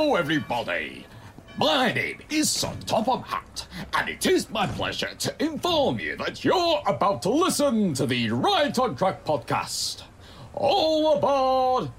Hello, everybody. My name is Sir Topham Hatt, and it is my pleasure to inform you that you're about to listen to the Right on Track podcast. All aboard!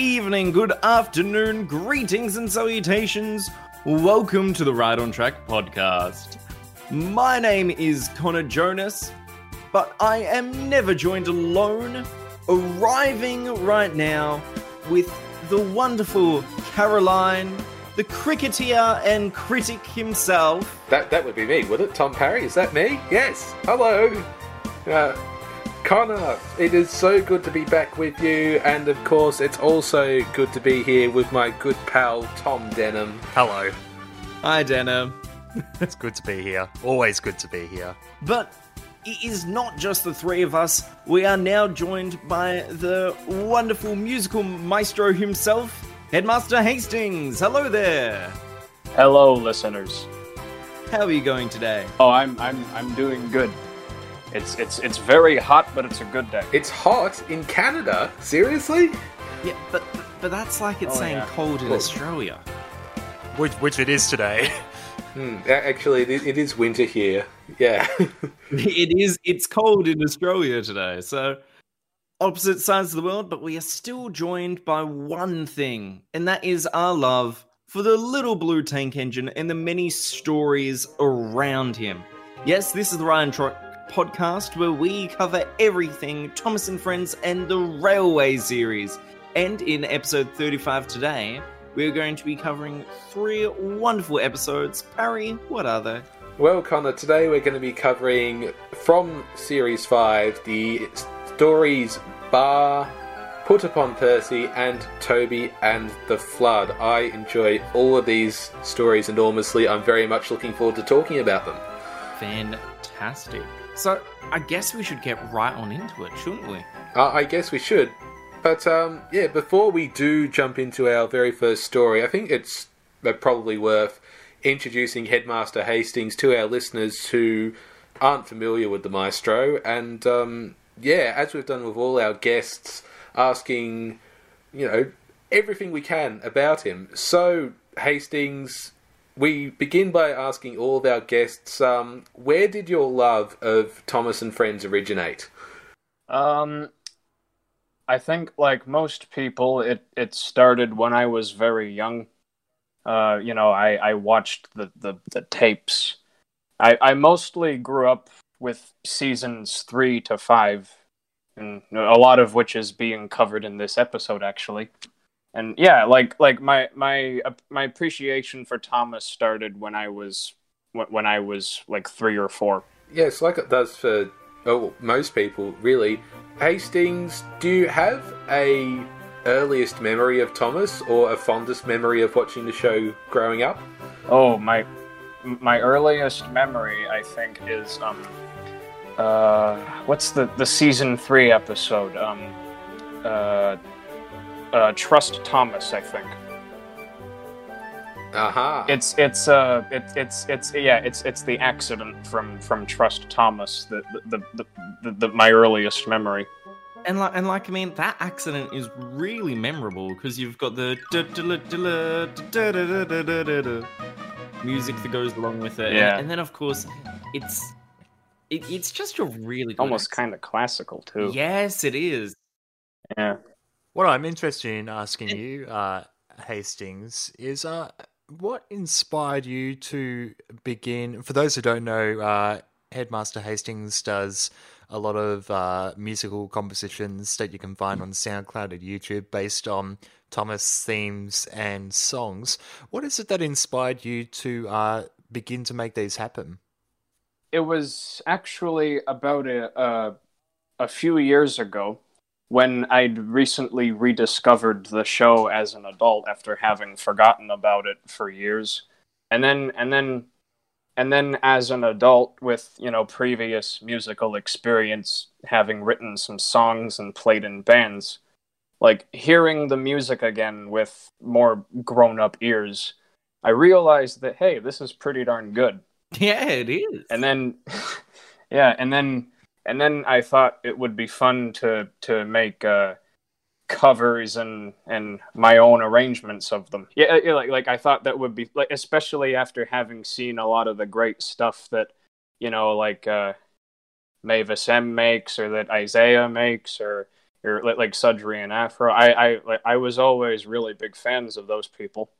Evening, good afternoon, greetings and salutations. Welcome to the Right on Track podcast. My name is Connor Jonas, but I am never joined alone. Arriving right now with the wonderful Caroline, the cricketer and critic himself. That that would be me, would it? Tom Parry? Is that me? Yes. Hello. Uh, Connor, it is so good to be back with you, and of course, it's also good to be here with my good pal Tom Denham. Hello. Hi, Denham. It's good to be here. Always good to be here. But it is not just the three of us. We are now joined by the wonderful musical maestro himself, Headmaster Hastings. Hello there. Hello, listeners. How are you going today? Oh, I'm I'm I'm doing good. It's it's it's very hot, but it's a good day. It's hot in Canada. Seriously? Yeah, but but that's like it's Oh, saying yeah. cold in Cool. Australia. Which, which it is today. Hmm, actually, it it is winter here. Yeah. it is it's cold in Australia today. So opposite sides of the world, but we are still joined by one thing, and that is our love for the little blue tank engine and the many stories around him. Yes, this is the Right on Track podcast where we cover everything Thomas and Friends and the Railway series. And in episode 35 today, we're going to be covering three wonderful episodes. Parry, what are they? Well, Connor, today we're going to be covering from Series 5 the stories Baa, Put Upon Percy, and Toby and the Flood. I enjoy all of these stories enormously. I'm very much looking forward to talking about them. Fantastic. So, I guess we should get right on into it, shouldn't we? Uh, I guess we should. But um, yeah, before we do jump into our very first story, I think it's uh, probably worth introducing Headmaster Hastings to our listeners who aren't familiar with the Maestro. And um, yeah, as we've done with all our guests, asking, you know, everything we can about him. So, Hastings, we begin by asking all of our guests, um, where did your love of Thomas and Friends originate? Um, I think like most people, it it started when I was very young. Uh, you know, I I watched the the, the tapes. I I mostly grew up with seasons three to five, and a lot of which is being covered in this episode actually. And yeah, like like my my uh, my appreciation for Thomas started when I was when when I was like three or four. Yes, like it does for oh, most people, really. Hastings, do you have a earliest memory of Thomas or a fondest memory of watching the show growing up? Oh, my my earliest memory, I think, is um, uh, what's the the season three episode? Um, uh, uh, Trust Thomas, I think. Uh-huh. It's it's uh it, it's it's yeah it's it's the accident from from Trust Thomas the the the, the, the, the my earliest memory. And like and like I mean that accident is really memorable because you've got the music that goes along with it. Yeah. And, and then of course it's it, it's just a really almost kind of classical too. Yes, it is. Yeah. What I'm interested in asking you, uh, Hastings, is uh, what inspired you to begin? For those who don't know, uh, Headmaster Hastings does a lot of uh, musical compositions that you can find on SoundCloud and YouTube based on Thomas themes and songs. What is it that inspired you to uh, begin to make these happen? it was actually about a, a a few years ago when I'd recently rediscovered the show as an adult after having forgotten about it for years, and then and then and then as an adult with you know previous musical experience, having written some songs and played in bands, like hearing the music again with more grown up ears, I realized that hey, this is pretty darn good. Yeah, it is. And then, yeah, and then and then I thought it would be fun to to make uh, covers and and my own arrangements of them. Yeah, like like I thought that would be like especially after having seen a lot of the great stuff that you know like uh, Mavis M makes or that Isaiah makes or or like Sudri and Afro. I I I was always really big fans of those people.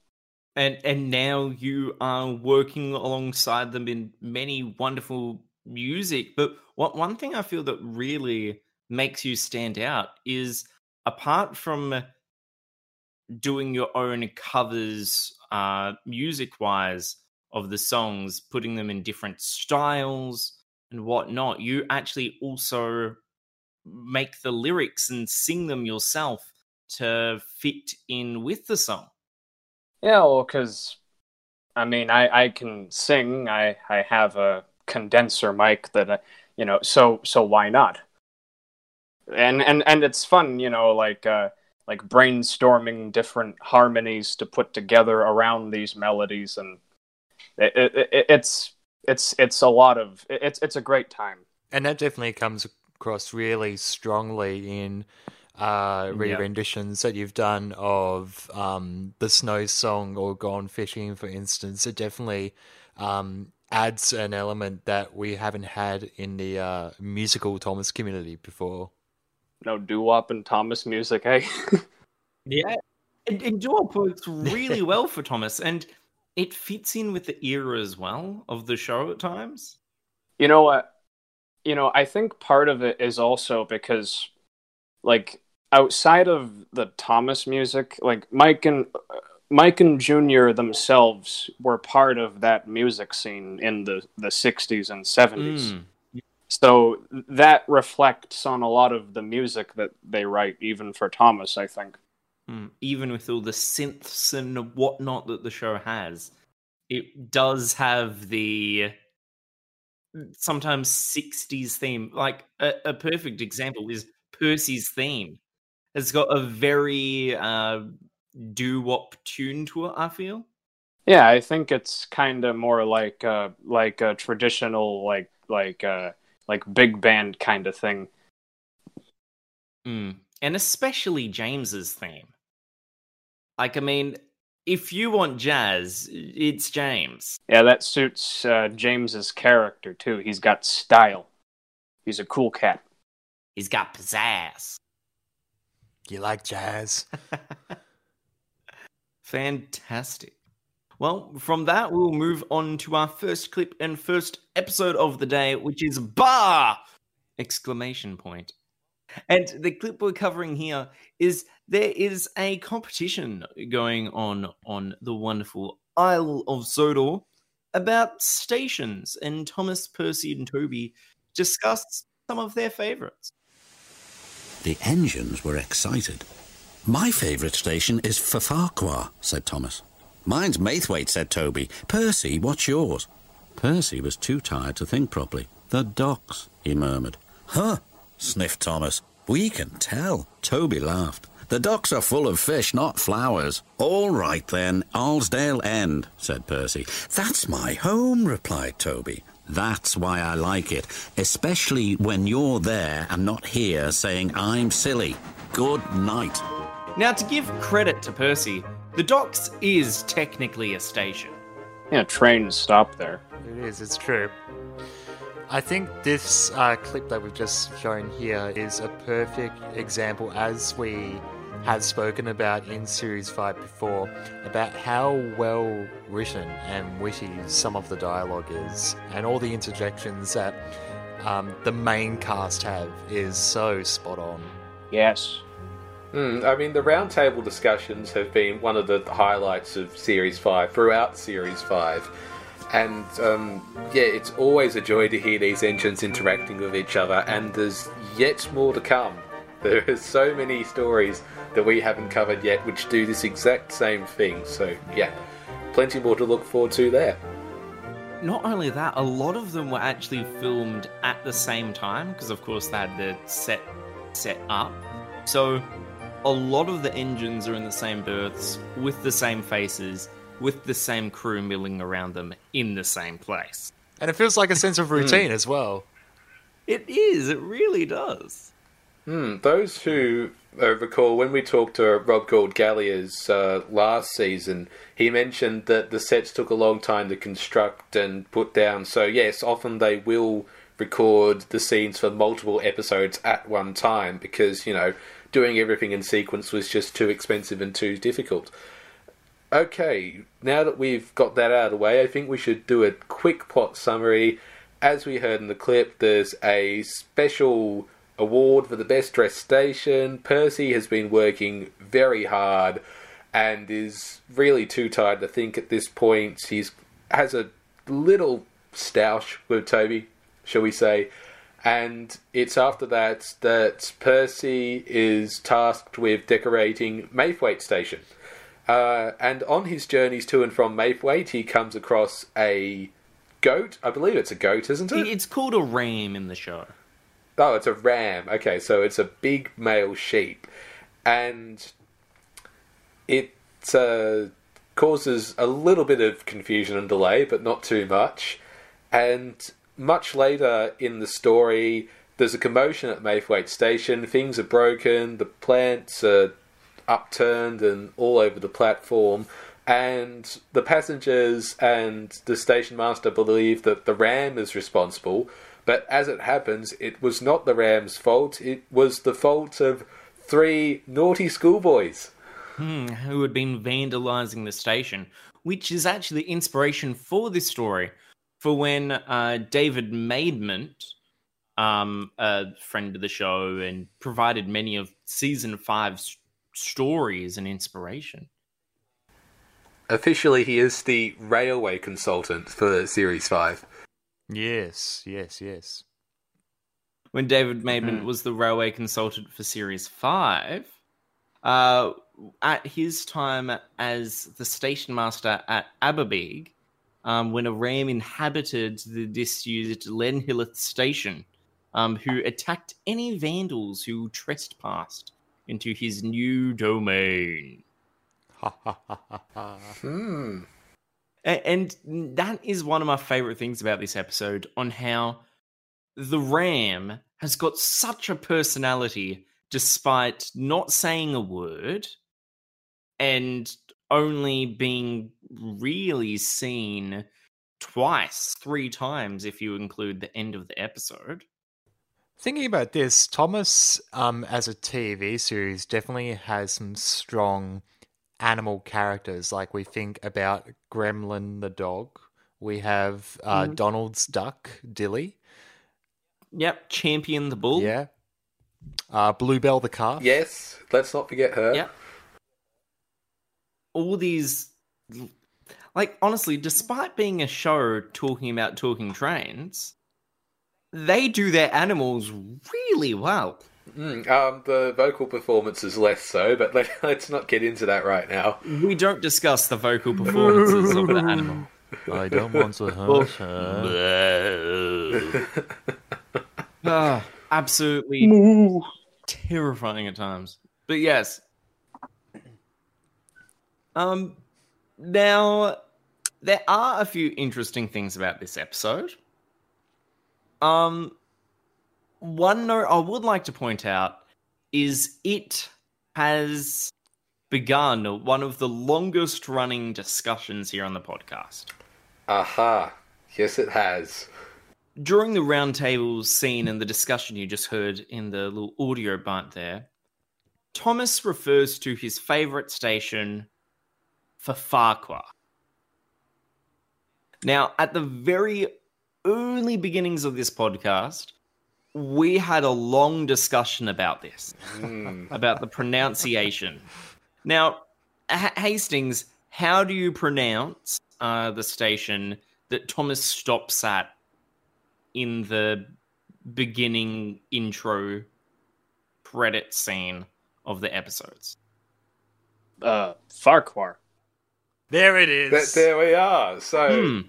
And and now you are working alongside them in many wonderful music. But what one thing I feel that really makes you stand out is apart from doing your own covers uh music wise of the songs, putting them in different styles and whatnot, you actually also make the lyrics and sing them yourself to fit in with the song. Yeah, well, because I mean, I I can sing. I I have a condenser mic that you know. So so why not? And and and it's fun, you know, like uh, like brainstorming different harmonies to put together around these melodies, and it, it, it, it's it's it's a lot of it's it's a great time. And that definitely comes across really strongly in uh, re-renditions that you've done of um, the Snow Song or Gone Fishing, for instance. It definitely um, adds an element that we haven't had in the uh, musical Thomas community before. No doo wop and Thomas music, hey? yeah, and, and doo wop works really well for Thomas, and it fits in with the era as well of the show at times. You know what? You know, I think part of it is also because, like, outside of the Thomas music, like Mike and Mike and Junior themselves were part of that music scene in the the 60s and 70s. Mm. So that reflects on a lot of the music that they write, even for Thomas, I think. Mm. Even with all the synths and whatnot that the show has, it does have the sometimes 60s theme. Like a, a perfect example is Percy's theme it's got a very uh, doo wop tune to it. I feel. Yeah, I think it's kind of more like uh, like a traditional like like uh, like big band kind of thing. Mm. And especially James's theme. Like, I mean, if you want jazz, it's James. Yeah, that suits uh, James's character too. He's got style. He's a cool cat. He's got pizzazz. You like jazz? Fantastic. Well, from that, we'll move on to our first clip and first episode of the day, which is Baa! Exclamation point. And the clip we're covering here is there is a competition going on on the wonderful Isle of Sodor about stations, and Thomas, Percy, and Toby discuss some of their favorites. The engines were excited. My favourite station is Ffarquhar, said Thomas. Mine's Maithwaite, said Toby. Percy, what's yours? Percy was too tired to think properly. The docks, he murmured. Huh, sniffed Thomas. We can tell. Toby laughed. The docks are full of fish, not flowers. All right then, Arlesdale End, said Percy. That's my home, replied Toby. That's why I like it, especially when you're there and not here saying I'm silly. Good night. Now, to give credit to Percy, the docks is technically a station. Yeah, trains stop there. It is, it's true. I think this uh, clip that we've just shown here is a perfect example, as we had spoken about in Series 5 before, about how well written and witty some of the dialogue is, and all the interjections that um, the main cast have is so spot on. Yes. Mm, I mean, the roundtable discussions have been one of the highlights of Series 5 throughout Series 5. And um, yeah, it's always a joy to hear these engines interacting with each other, and there's yet more to come. There are so many stories that we haven't covered yet which do this exact same thing. So, yeah, plenty more to look forward to there. Not only that, a lot of them were actually filmed at the same time because, of course, they had the set set up. So a lot of the engines are in the same berths, with the same faces, with the same crew milling around them in the same place. And it feels like a sense of routine as well. It is, it really does. Hmm, those who uh, recall when we talked to Rob Gauld-Galliers uh, last season, he mentioned that the sets took a long time to construct and put down. So, yes, often they will record the scenes for multiple episodes at one time because, you know, doing everything in sequence was just too expensive and too difficult. Okay, now that we've got that out of the way, I think we should do a quick plot summary. As we heard in the clip, there's a special award for the best dressed station. Percy has been working very hard and is really too tired to think at this point. He's has a little stoush with Toby, shall we say. And it's after that that Percy is tasked with decorating Maithwaite Station. Uh, and on his journeys to and from Maithwaite, he comes across a goat. I believe it's a goat, isn't it? It's called a ram in the show. Oh, it's a ram. Okay, so it's a big male sheep, and it uh, causes a little bit of confusion and delay, but not too much. And much later in the story, there's a commotion at Maithwaite Station. Things are broken. The plants are upturned and all over the platform. And the passengers and the station master believe that the ram is responsible. But as it happens, it was not the ram's fault. It was the fault of three naughty schoolboys. Hmm, who had been vandalizing the station, which is actually inspiration for this story. For when uh, David Maidment, um, a friend of the show, and provided many of season five's stories and inspiration. Officially, he is the railway consultant for Series 5. Yes, yes, yes. When David Maidment was the railway consultant for Series 5, uh, at his time as the station master at Aberbeeg, um, when a ram inhabited the disused Llanhilleth station, um, who attacked any vandals who trespassed into his new domain. Ha ha ha ha ha. Hmm. And that is one of my favorite things about this episode on how the ram has got such a personality despite not saying a word and only being really seen twice, three times if you include the end of the episode. Thinking about this, Thomas, um, as a TV series, definitely has some strong animal characters. Like we think about Gremlin the dog. We have uh, Mhm. Donald's duck, Dilly. Yep, champion the bull. Yeah. Uh, Bluebell the calf. Yes, let's not forget her. Yep. All these, like, honestly, despite being a show talking about talking trains, they do their animals really well. Mm, um, the vocal performance is less so, but let, let's not get into that right now. We don't discuss the vocal performances of the animal. I don't want to hurt her. Ah, absolutely terrifying at times. But yes. Um now there are a few interesting things about this episode. Um one note I would like to point out is it has begun one of the longest running discussions here on the podcast. Aha. Yes, it has. during the roundtable scene and the discussion you just heard in the little audio bite there, Thomas refers to his favorite station for Farquhar. Now, at the very early beginnings of this podcast, we had a long discussion about this, about the pronunciation. Now, H- Hastings, how do you pronounce uh, the station that Thomas stops at in the beginning intro credit scene of the episodes. Uh, Farquhar. There it is. That, is. there we are. So Hmm.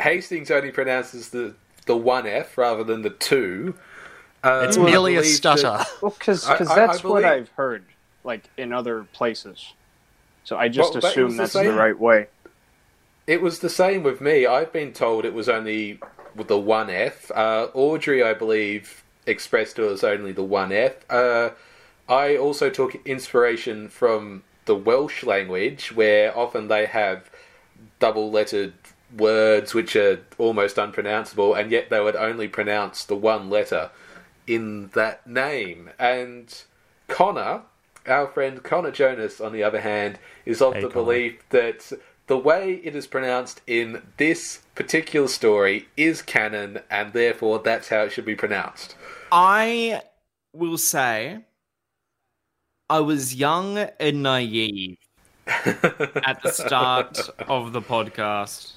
Hastings only pronounces the the one F rather than the two. Um, It's I merely a believe stutter. that- Well, because I- I- I that's what I've heard. like in other places. So I just Well, assume was the that's the right way. It was the same with me. I've been told it was only with the one F. Uh, Audrey, I believe, expressed it was only the one F. Uh, I also took inspiration from the Welsh language, where often they have double lettered words which are almost unpronounceable, and yet they would only pronounce the one letter in that name. And Connor, our friend Connor Jonas, on the other hand, is of Hey, the Connor. belief that the way it is pronounced in this particular story is canon, and therefore that's how it should be pronounced. I will say I was young and naive at the start of the podcast.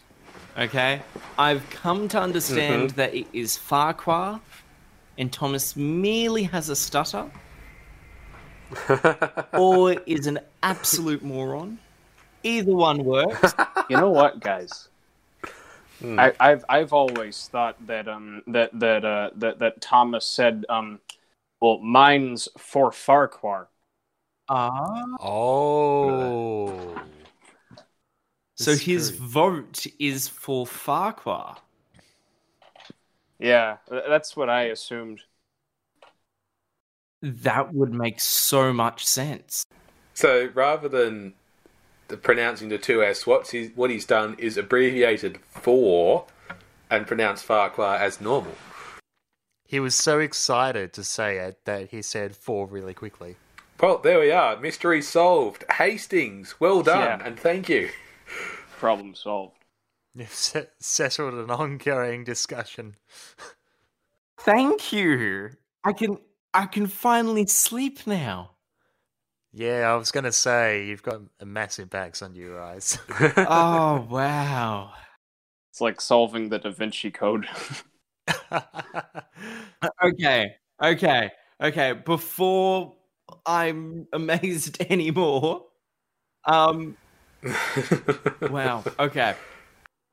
Okay? I've come to understand that it is Farquhar and Thomas merely has a stutter or is an absolute moron. Either one works. You know what, guys? I, I've I've always thought that um that that uh that that Thomas said um well mine's for Farquhar. Ah. Oh. So It's his true. vote is for Farquhar. Yeah, that's what I assumed. That would make so much sense. So rather than the pronouncing the two S, what's he, what he's done is abbreviated for and pronounced Farquhar as normal. He was so excited to say it that he said four really quickly. Well, there we are. Mystery solved. Hastings, well done, Yeah. and thank you. Problem solved. You've set- settled an ongoing discussion. Thank you. I can I can finally sleep now. Yeah, I was going to say, you've got a massive bags under your eyes. oh wow. It's like solving the Da Vinci Code. Okay. Okay. Okay. Before I'm amazed anymore. Um wow. Okay.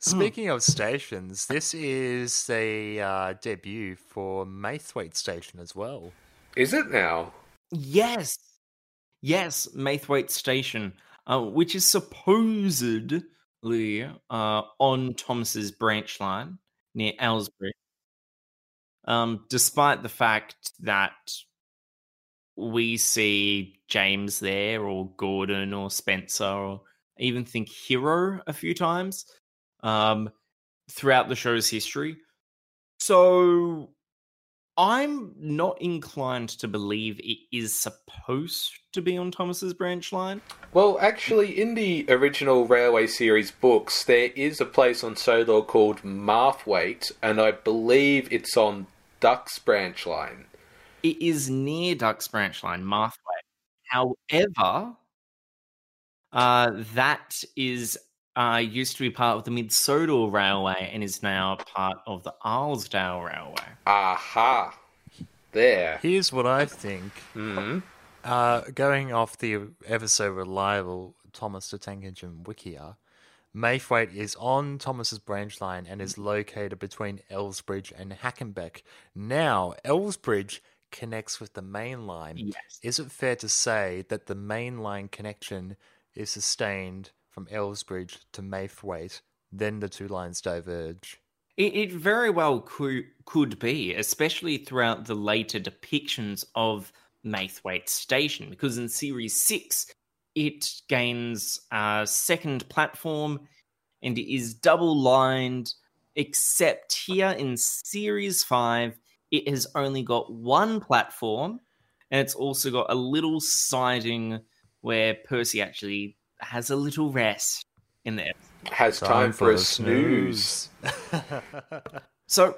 Speaking of stations, this is the uh, debut for Maithwaite Station as well. Is it now? Yes. Yes, Maithwaite Station, uh, which is supposedly uh, on Thomas's branch line near Aylesbury. Um, despite the fact that we see James there, or Gordon, or Spencer, or even think Hero a few times um, throughout the show's history. So I'm not inclined to believe it is supposed to be on Thomas's branch line. Well, actually, in the original Railway series books, there is a place on Sodor called Marthwaite, and I believe it's on Duck's branch line. It is near Duck's branch line, Marthwaite. However, uh, that is uh, used to be part of the Mid Sodor Railway and is now part of the Arlesdale Railway. Aha! There. Here's what I think. hmm Uh, going off the ever so reliable Thomas the Tank Engine Wikia, Maithwaite is on Thomas's branch line and is located between Elsbridge and Hackenbeck. Now, Elsbridge connects with the main line. Yes. Is it fair to say that the main line connection is sustained from Elsbridge to Maithwaite, then the two lines diverge? It, it very well could, could be, especially throughout the later depictions of Maithwaite Station, because in Series 6, it gains a second platform and it is double lined, except here in Series 5, it has only got one platform and it's also got a little siding where Percy actually has a little rest in there. Has time, for, a snooze. So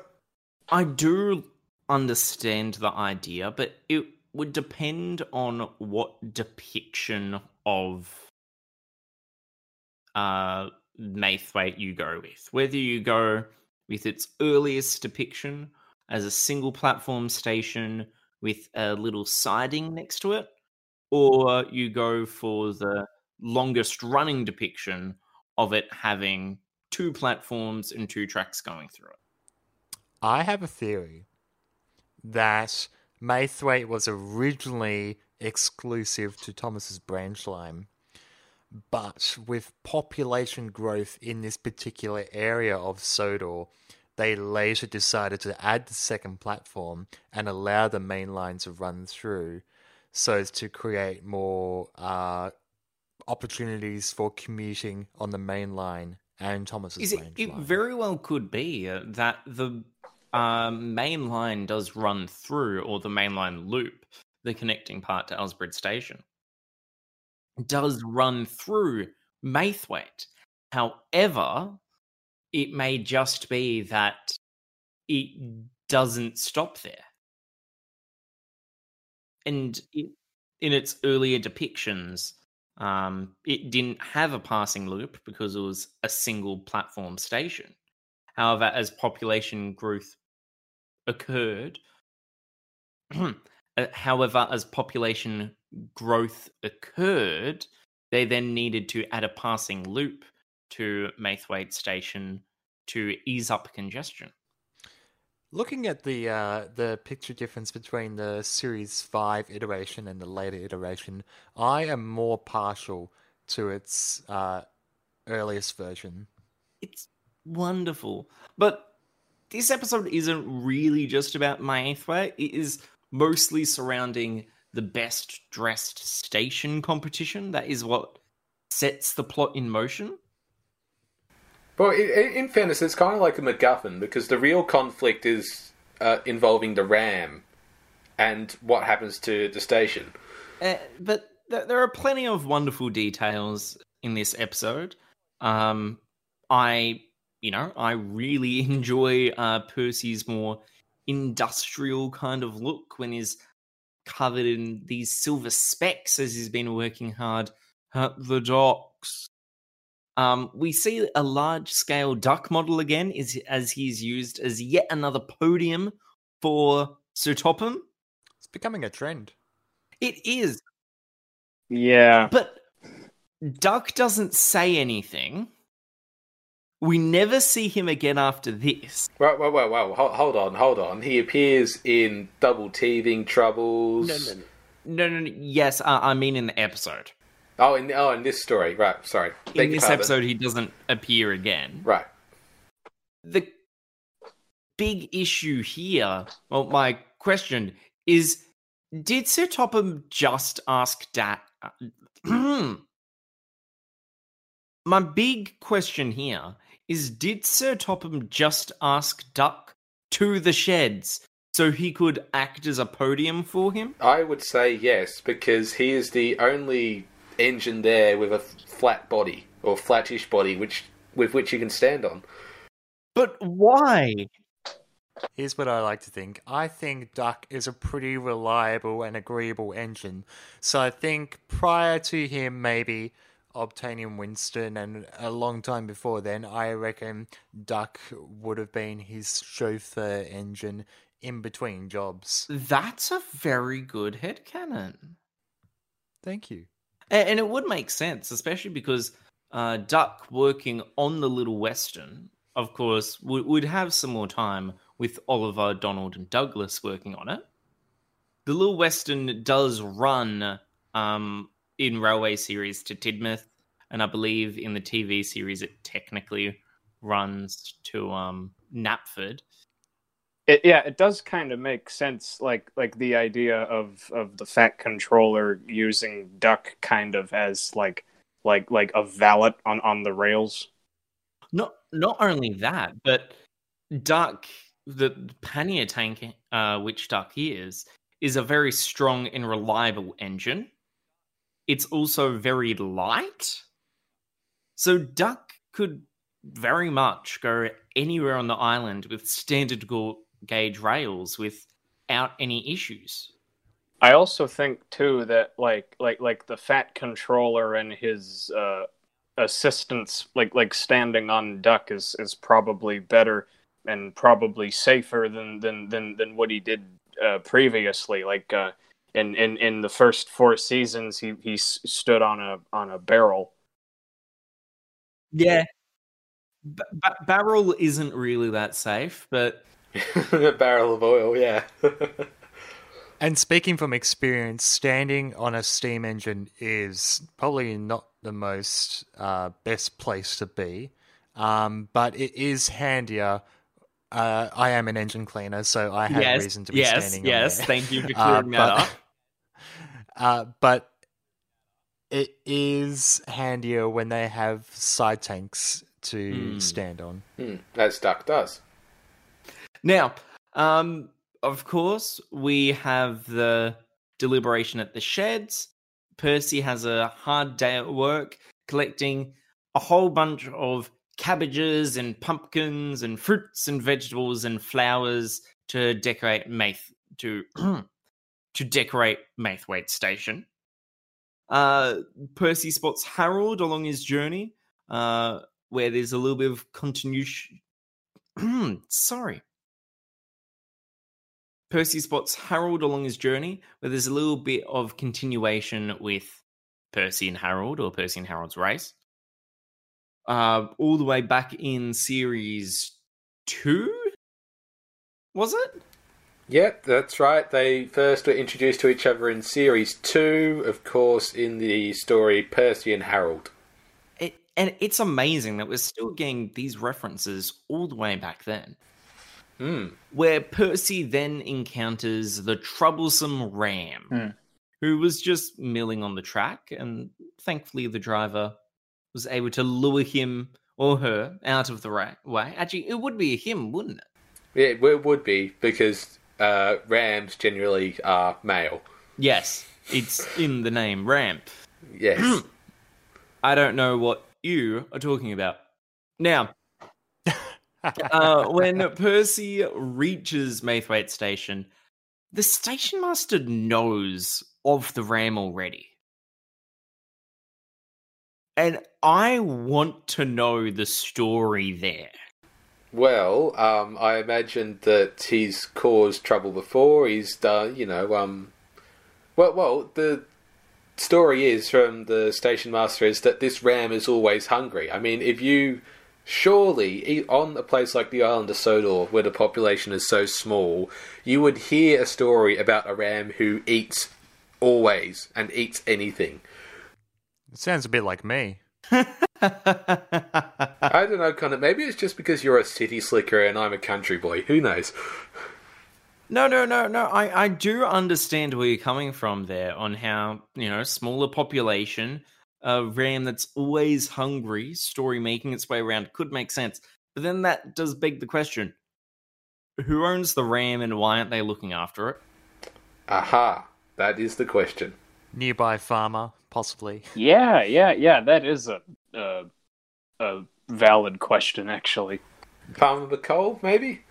I do understand the idea, but it would depend on what depiction of uh Maithwaite you go with. Whether you go with its earliest depiction as a single platform station with a little siding next to it, or you go for the longest running depiction of it having two platforms and two tracks going through it. I have a theory that Maithwaite was originally exclusive to Thomas's branch line. But with population growth in this particular area of Sodor, they later decided to add the second platform and allow the main line to run through so as to create more uh, opportunities for commuting on the main line and Thomas's Is it, it line. very well could be uh, that the um, main line does run through, or the main line loop, the connecting part to Elsbridge Station, does run through Maithwaite. However, it may just be that it doesn't stop there. And it, in its earlier depictions, um, it didn't have a passing loop because it was a single platform station. However, as population growth occurred, uh, however, as population growth occurred, they then needed to add a passing loop to Maithwaite Station to ease up congestion. Looking at the uh, the picture difference between the Series Five iteration and the later iteration, I am more partial to its uh, earliest version. It's wonderful. But this episode isn't really just about Maithwaite. It is mostly surrounding the best dressed station competition. That is what sets the plot in motion. But in, fairness, it's kind of like a MacGuffin because the real conflict is uh, involving the ram and what happens to the station. Uh, but th- there are plenty of wonderful details in this episode. Um, I, you know, I really enjoy uh, Percy's more industrial kind of look when he's covered in these silver specks as he's been working hard at the docks. Um, we see a large scale duck model again is as he's used as yet another podium for Sir Topham. It's becoming a trend. It is, Yeah. but Duck doesn't say anything. We never see him again after this. Well, well, well, well hold, hold on, hold on. He appears in Double Teething Troubles. No, no, no, no. no yes, uh, I mean in the episode. Oh, in oh, in this story, right? Sorry. Beg In this pardon. episode, he doesn't appear again. right? the big issue here, well, my question is did Sir Topham just ask Dat? my big question here is did Sir Topham just ask Duck to the sheds so he could act as a podium for him? I would say yes because he is the only engine there with a flat body or flattish body, which with which you can stand on. But why? Here's what I like to think. I think Duck is a pretty reliable and agreeable engine. So I think prior to him maybe obtaining Winston and a long time before then, I reckon Duck would have been his chauffeur engine in between jobs. That's a very good headcanon. Thank you. And, it would make sense, especially because uh, Duck working on the Little Western, of course, would, would have some more time with Oliver, Donald, and Douglas working on it. The Little Western does run um, in Railway series to Tidmouth, and I believe in the TV series it technically runs to um, Knapford. It, yeah, it does kind of make sense, like like the idea of of the Fat Controller using Duck kind of as like like like a valet on on the rails. Not not only that, but Duck, the pannier tank, uh, which Duck is, is a very strong and reliable engine. It's also very light, so Duck could very much go anywhere on the island with standard ga- gauge rails without any issues. I also think too that like like like the Fat Controller and his uh, assistants like like standing on Duck is is probably better and probably safer than than than than what he did uh, previously. Like uh, in in in the first four seasons, he he s- stood on a on a barrel. Yeah. Ba- ba- barrel isn't really that safe, but a barrel of oil, yeah. And speaking from experience, standing on a steam engine is probably not the most uh, best place to be, um, but it is handier. Uh, I am an engine cleaner, so I have yes, reason to be yes, standing. yes. on there. Thank you for Uh, clearing that but- up. Uh, but it is handier when they have side tanks to Hmm. stand on. Hmm, as Duck does. Now, um, of course, we have the deliberation at the sheds. Percy has a hard day at work collecting a whole bunch of cabbages and pumpkins and fruits and vegetables and flowers to decorate Maith to to decorate Maithwaite Station. Uh, Percy spots Harold along his journey, uh, where there's a little bit of continuation. Sorry. Percy spots Harold along his journey, where there's a little bit of continuation with Percy and Harold, or Percy and Harold's race. Uh, all the way back in series two, was it? Yep, that's right. They first were introduced to each other in series two, of course, in the story Percy and Harold. it? And it's amazing that we're still getting these references all the way back then. Hmm. where Percy then encounters the troublesome Ram, Hmm. who was just milling on the track, and thankfully the driver was able to lure him or her out of the ra- way. Actually, it would be a him, wouldn't it? Yeah, it would be because uh, rams generally are male. Yes, it's in the name Ramp. Yes. I don't know what you are talking about. Now, uh, when Percy reaches Maithwaite Station, the station master knows of the ram already. And I want to know the story there. well, um, I imagine that he's caused trouble before. He's done, you know, um, well, well, the story is from the station master is that this ram is always hungry. I mean, if you surely e- on a place like the island of Sodor, where the population is so small, you would hear a story about a ram who eats always and eats anything. It sounds a bit like me. I don't know, Connor. Maybe it's just because you're a city slicker and I'm a country boy. Who knows? No, no, no, no. I, I do understand where you're coming from there on how, you know, smaller population, a ram that's always hungry, story making its way around could make sense. But then that does beg the question who owns the ram and why aren't they looking after it? Aha, that is the question. Nearby farmer, possibly. Yeah, yeah, yeah. That is a a, a valid question, actually. Farmer the McColl, maybe?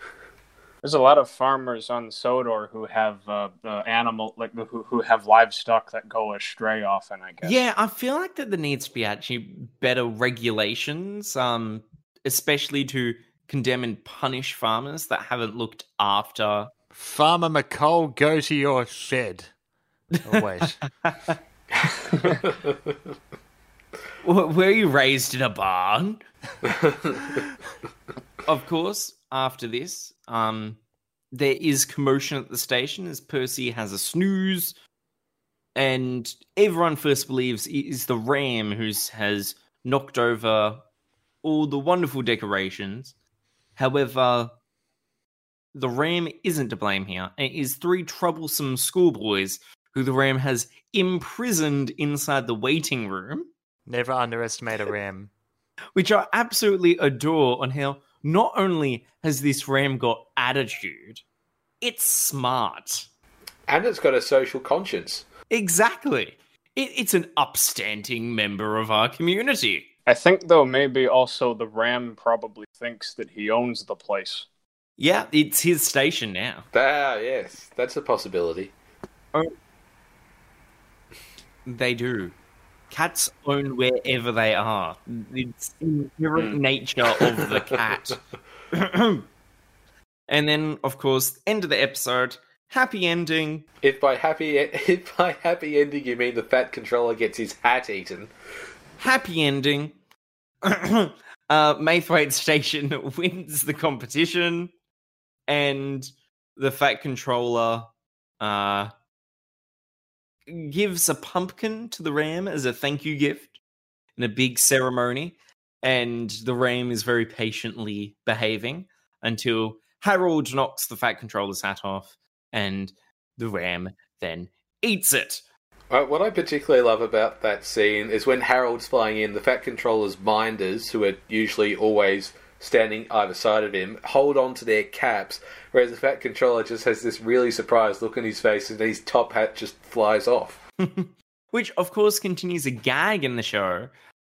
There's a lot of farmers on Sodor who have uh, uh, animal like who who have livestock that go astray often. I guess. Yeah, I feel like that there needs to be actually better regulations, um, especially to condemn and punish farmers that haven't looked after Farmer McColl, go to your shed. Oh, wait. W- Were you raised in a barn? of course, after this, um, there is commotion at the station as Percy has a snooze, and everyone first believes it is the ram who has knocked over all the wonderful decorations. However, the ram isn't to blame here. It is three troublesome schoolboys who the ram has imprisoned inside the waiting room Never underestimate a ram. which I absolutely adore on how not only has this ram got attitude, it's smart. and it's got a social conscience. Exactly. It, it's an upstanding member of our community. I think though maybe also the ram probably thinks that he owns the place. Yeah, it's his station now. Ah, yes, that's a possibility. Oh, They do. Cats own wherever they are. It's inherent nature of the cat. and then, of course, end of the episode. Happy ending. If by happy if by happy ending you mean the fat controller gets his hat eaten, happy ending. uh, Maithwaite Station wins the competition, and the Fat Controller uh, gives a pumpkin to the ram as a thank you gift in a big ceremony, and the ram is very patiently behaving until Harold knocks the Fat Controller's hat off, and the ram then eats it. Uh, what I particularly love about that scene is when Harold's flying in, the Fat Controller's minders, who are usually always standing either side of him, hold on to their caps, whereas the Fat Controller just has this really surprised look on his face and his top hat just flies off. Which, of course, continues a gag in the show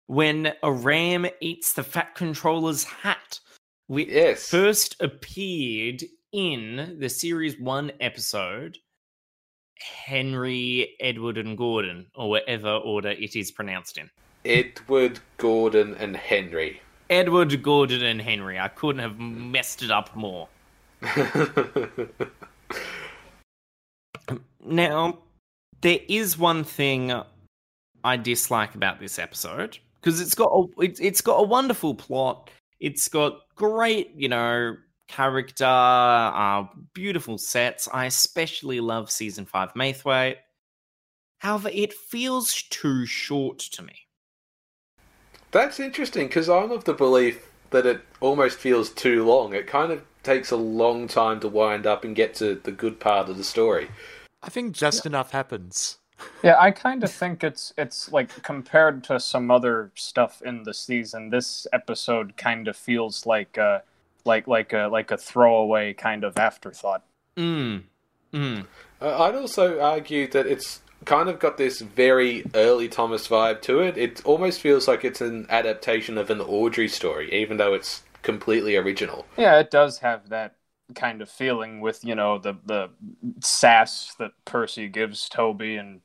when a ram eats the Fat Controller's hat, which Yes. first appeared in the series one episode Henry, Edward, and Gordon, or whatever order it is pronounced in. Edward, Gordon, and Henry. Edward, Gordon, and Henry. I couldn't have messed it up more. Now, there is one thing I dislike about this episode because it's got a, it's, it's got a wonderful plot. It's got great, you know, character, uh, beautiful sets. I especially love season five Maithwaite. However, it feels too short to me. That's interesting because I'm of the belief that it almost feels too long. It kind of takes a long time to wind up and get to the good part of the story. I think just enough happens. Yeah, I kind of think it's it's like compared to some other stuff in the season, this episode kind of feels like a like like a like a throwaway kind of afterthought. Mm. Mm. Uh, I'd also argue that it's kind of got this very early Thomas vibe to it. It almost feels like it's an adaptation of an Awdry story, even though it's completely original. Yeah, it does have that kind of feeling with you know the the sass that Percy gives Toby and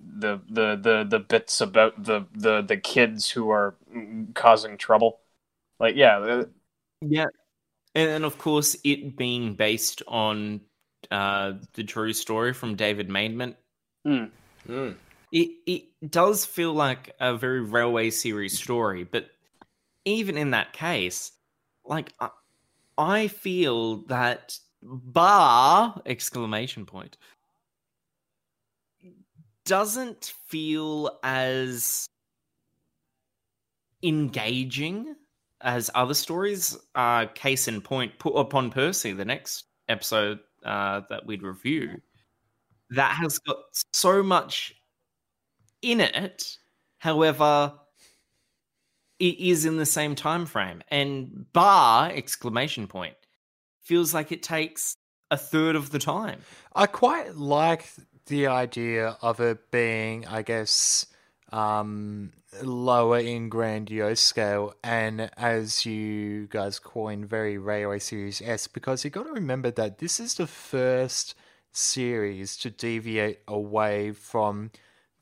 the the the the bits about the the the kids who are mm, causing trouble. Like yeah, uh, Yeah. And then, of course, it being based on uh, the true story from David Maidment, mm, Mm. it, it does feel like a very railway series story. But even in that case, like, I, I feel that Baa exclamation point doesn't feel as engaging as other stories. Uh, case in point, put upon Percy, the next episode uh, that we'd review, that has got so much in it. However, it is in the same time frame, and Baa exclamation point feels like it takes a third of the time. I quite like the idea of it being, I guess, um, lower in grandiose scale, and as you guys coined, very railway series s. Because you've got to remember that this is the first series to deviate away from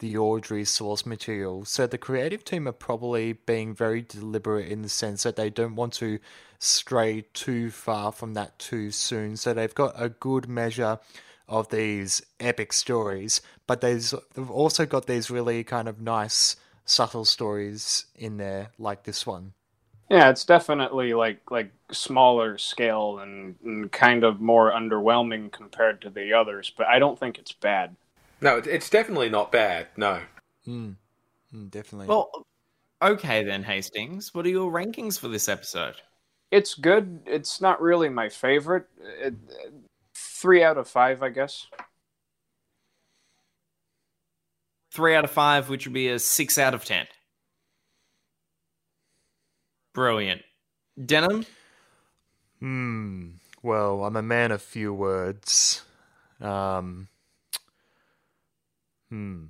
the Awdry source material. So the creative team are probably being very deliberate in the sense that they don't want to stray too far from that too soon. So they've got a good measure of these epic stories, but they've also got these really kind of nice subtle stories in there like this one. yeah, it's definitely like like smaller scale and, and kind of more underwhelming compared to the others. But I don't think it's bad. No, it's definitely not bad. No. Mm, mm, definitely. Well, okay then, Hastings. What are your rankings for this episode? It's good. It's not really my favorite. It, three out of five, I guess. Three out of five, which would be a six out of ten. Brilliant. Denim? Hmm. Well, I'm a man of few words. Um. Hmm.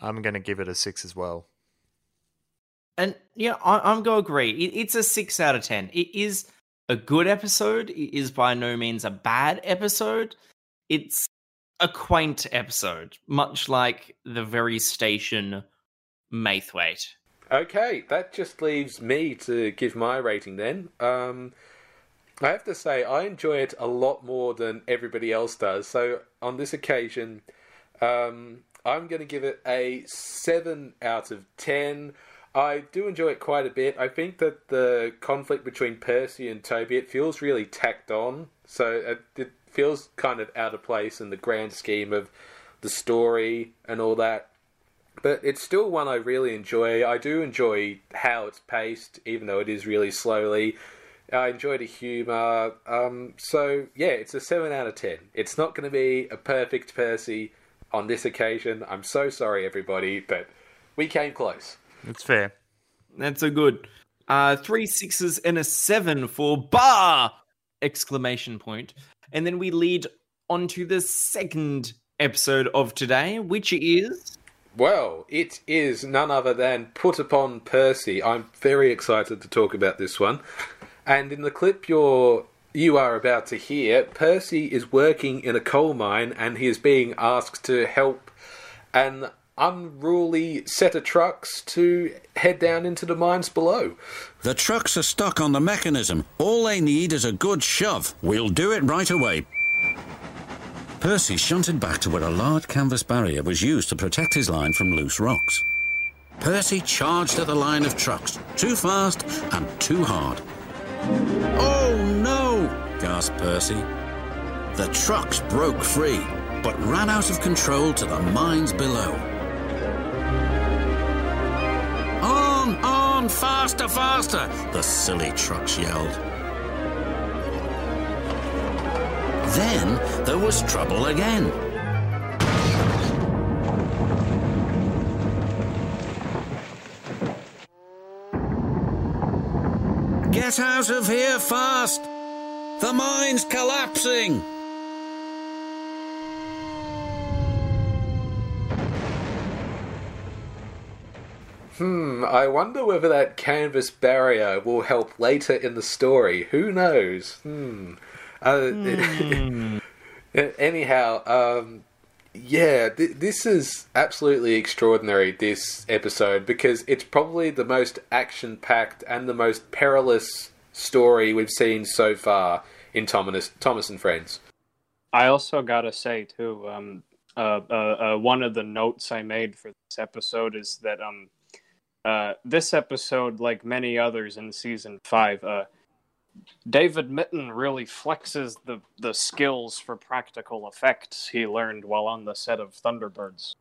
I'm gonna give it a six as well. And yeah, I, I'm going to agree. It, it's a six out of ten. It is a good episode. It is by no means a bad episode. It's a quaint episode, much like the very station Maithwaite. Okay, that just leaves me to give my rating then. Um, I have to say, I enjoy it a lot more than everybody else does. So on this occasion, um, I'm going to give it a 7 out of 10. I do enjoy it quite a bit. I think that the conflict between Percy and Toby, it feels really tacked on. So it, feels kind of out of place in the grand scheme of the story and all that. But it's still one I really enjoy. I do enjoy how it's paced, even though it is really slowly. I enjoy the humour. Um, so, yeah, it's a 7 out of 10. It's not going to be a perfect Percy on this occasion. I'm so sorry, everybody, but we came close. It's fair. That's a good. Uh, three sixes and a seven for Baa! Exclamation point. And then we lead on to the second episode of today, which is. Well, it is none other than Put Upon Percy. I'm very excited to talk about this one. And in the clip you're you are about to hear, Percy is working in a coal mine and he is being asked to help an unruly set of trucks to head down into the mines below. The trucks are stuck on the mechanism. All they need is a good shove. We'll do it right away. Percy shunted back to where a large canvas barrier was used to protect his line from loose rocks. Percy charged at the line of trucks, too fast and too hard. Oh no! Gasped Percy. The trucks broke free, but ran out of control to the mines below. On, on, faster, faster, the silly trucks yelled. Then there was trouble again. Get out of here fast! The mine's collapsing! Hmm, I wonder whether that canvas barrier will help later in the story. Who knows? Hmm. Uh, anyhow, um, yeah, th- this is absolutely extraordinary, this episode, because it's probably the most action packed and the most perilous story we've seen so far in Thomas, Thomas and Friends. I also gotta say too, um, uh, uh, uh, one of the notes I made for this episode is that um, uh, this episode, like many others in season five, uh, David Mitton really flexes the the skills for practical effects he learned while on the set of Thunderbirds.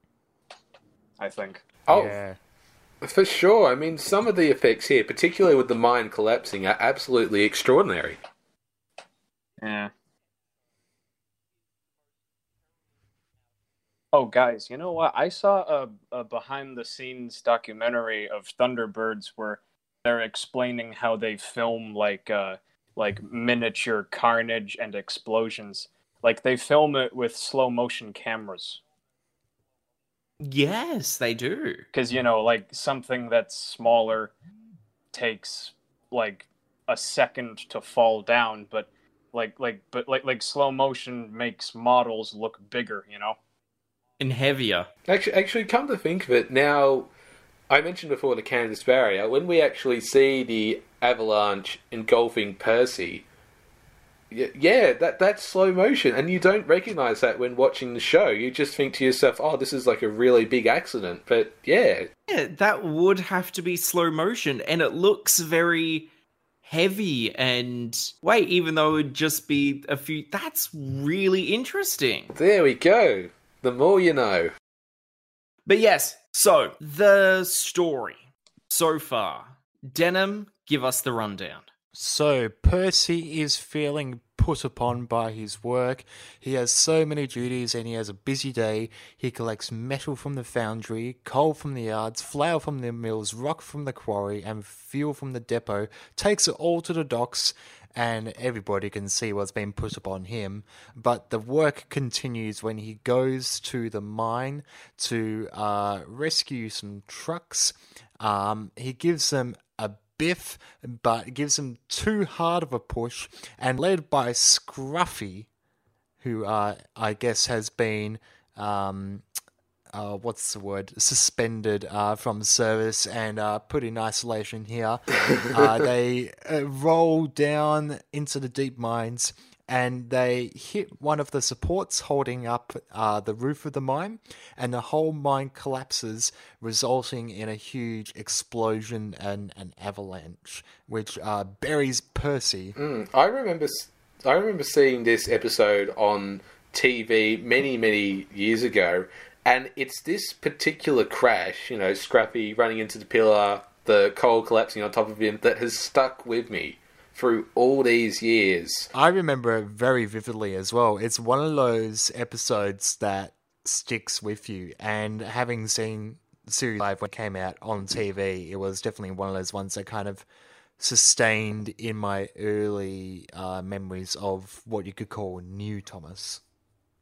I think. Oh, Yeah. For sure. I mean, some of the effects here, particularly with the mine collapsing, are absolutely extraordinary. Yeah. Oh, guys, you know what? I saw a, a behind the scenes documentary of Thunderbirds where they're explaining how they film like uh like miniature carnage and explosions. Like they film it with slow motion cameras. Yes, they do. Because, you know, like something that's smaller takes like a second to fall down, but like like but like like slow motion makes models look bigger, you know? And heavier. Actually, actually, come to think of it, now I mentioned before the canvas barrier. When we actually see the avalanche engulfing Percy, y- yeah, that that's slow motion, and you don't recognize that when watching the show. You just think to yourself, "Oh, this is like a really big accident." But yeah, Yeah, that would have to be slow motion, and it looks very heavy and wait, even though it would just be a few. That's really interesting. there we go. The more you know. But yes, so the story so far. Denim, give us the rundown. So Percy is feeling put upon by his work. He has so many duties and he has a busy day. He collects metal from the foundry, coal from the yards, flour from the mills, rock from the quarry, and fuel from the depot, takes it all to the docks, and everybody can see what's been put upon him. But the work continues when he goes to the mine to uh, rescue some trucks. Um, he gives them a biff, but gives them too hard of a push, and led by Scruffy, who uh, I guess has been. Um, uh, what's the word? Suspended uh, from service and uh, put in isolation here. uh, they uh, roll down into the deep mines and they hit one of the supports holding up uh, the roof of the mine, and the whole mine collapses, resulting in a huge explosion and an avalanche, which uh, buries Percy. Mm, I remember. I remember seeing this episode on TV many, many years ago, and it's this particular crash, you know, Scrappy running into the pillar, the coal collapsing on top of him, that has stuck with me through all these years. I remember it very vividly as well. It's one of those episodes that sticks with you, and having seen series live when it came out on TV, it was definitely one of those ones that kind of sustained in my early uh, memories of what you could call new Thomas.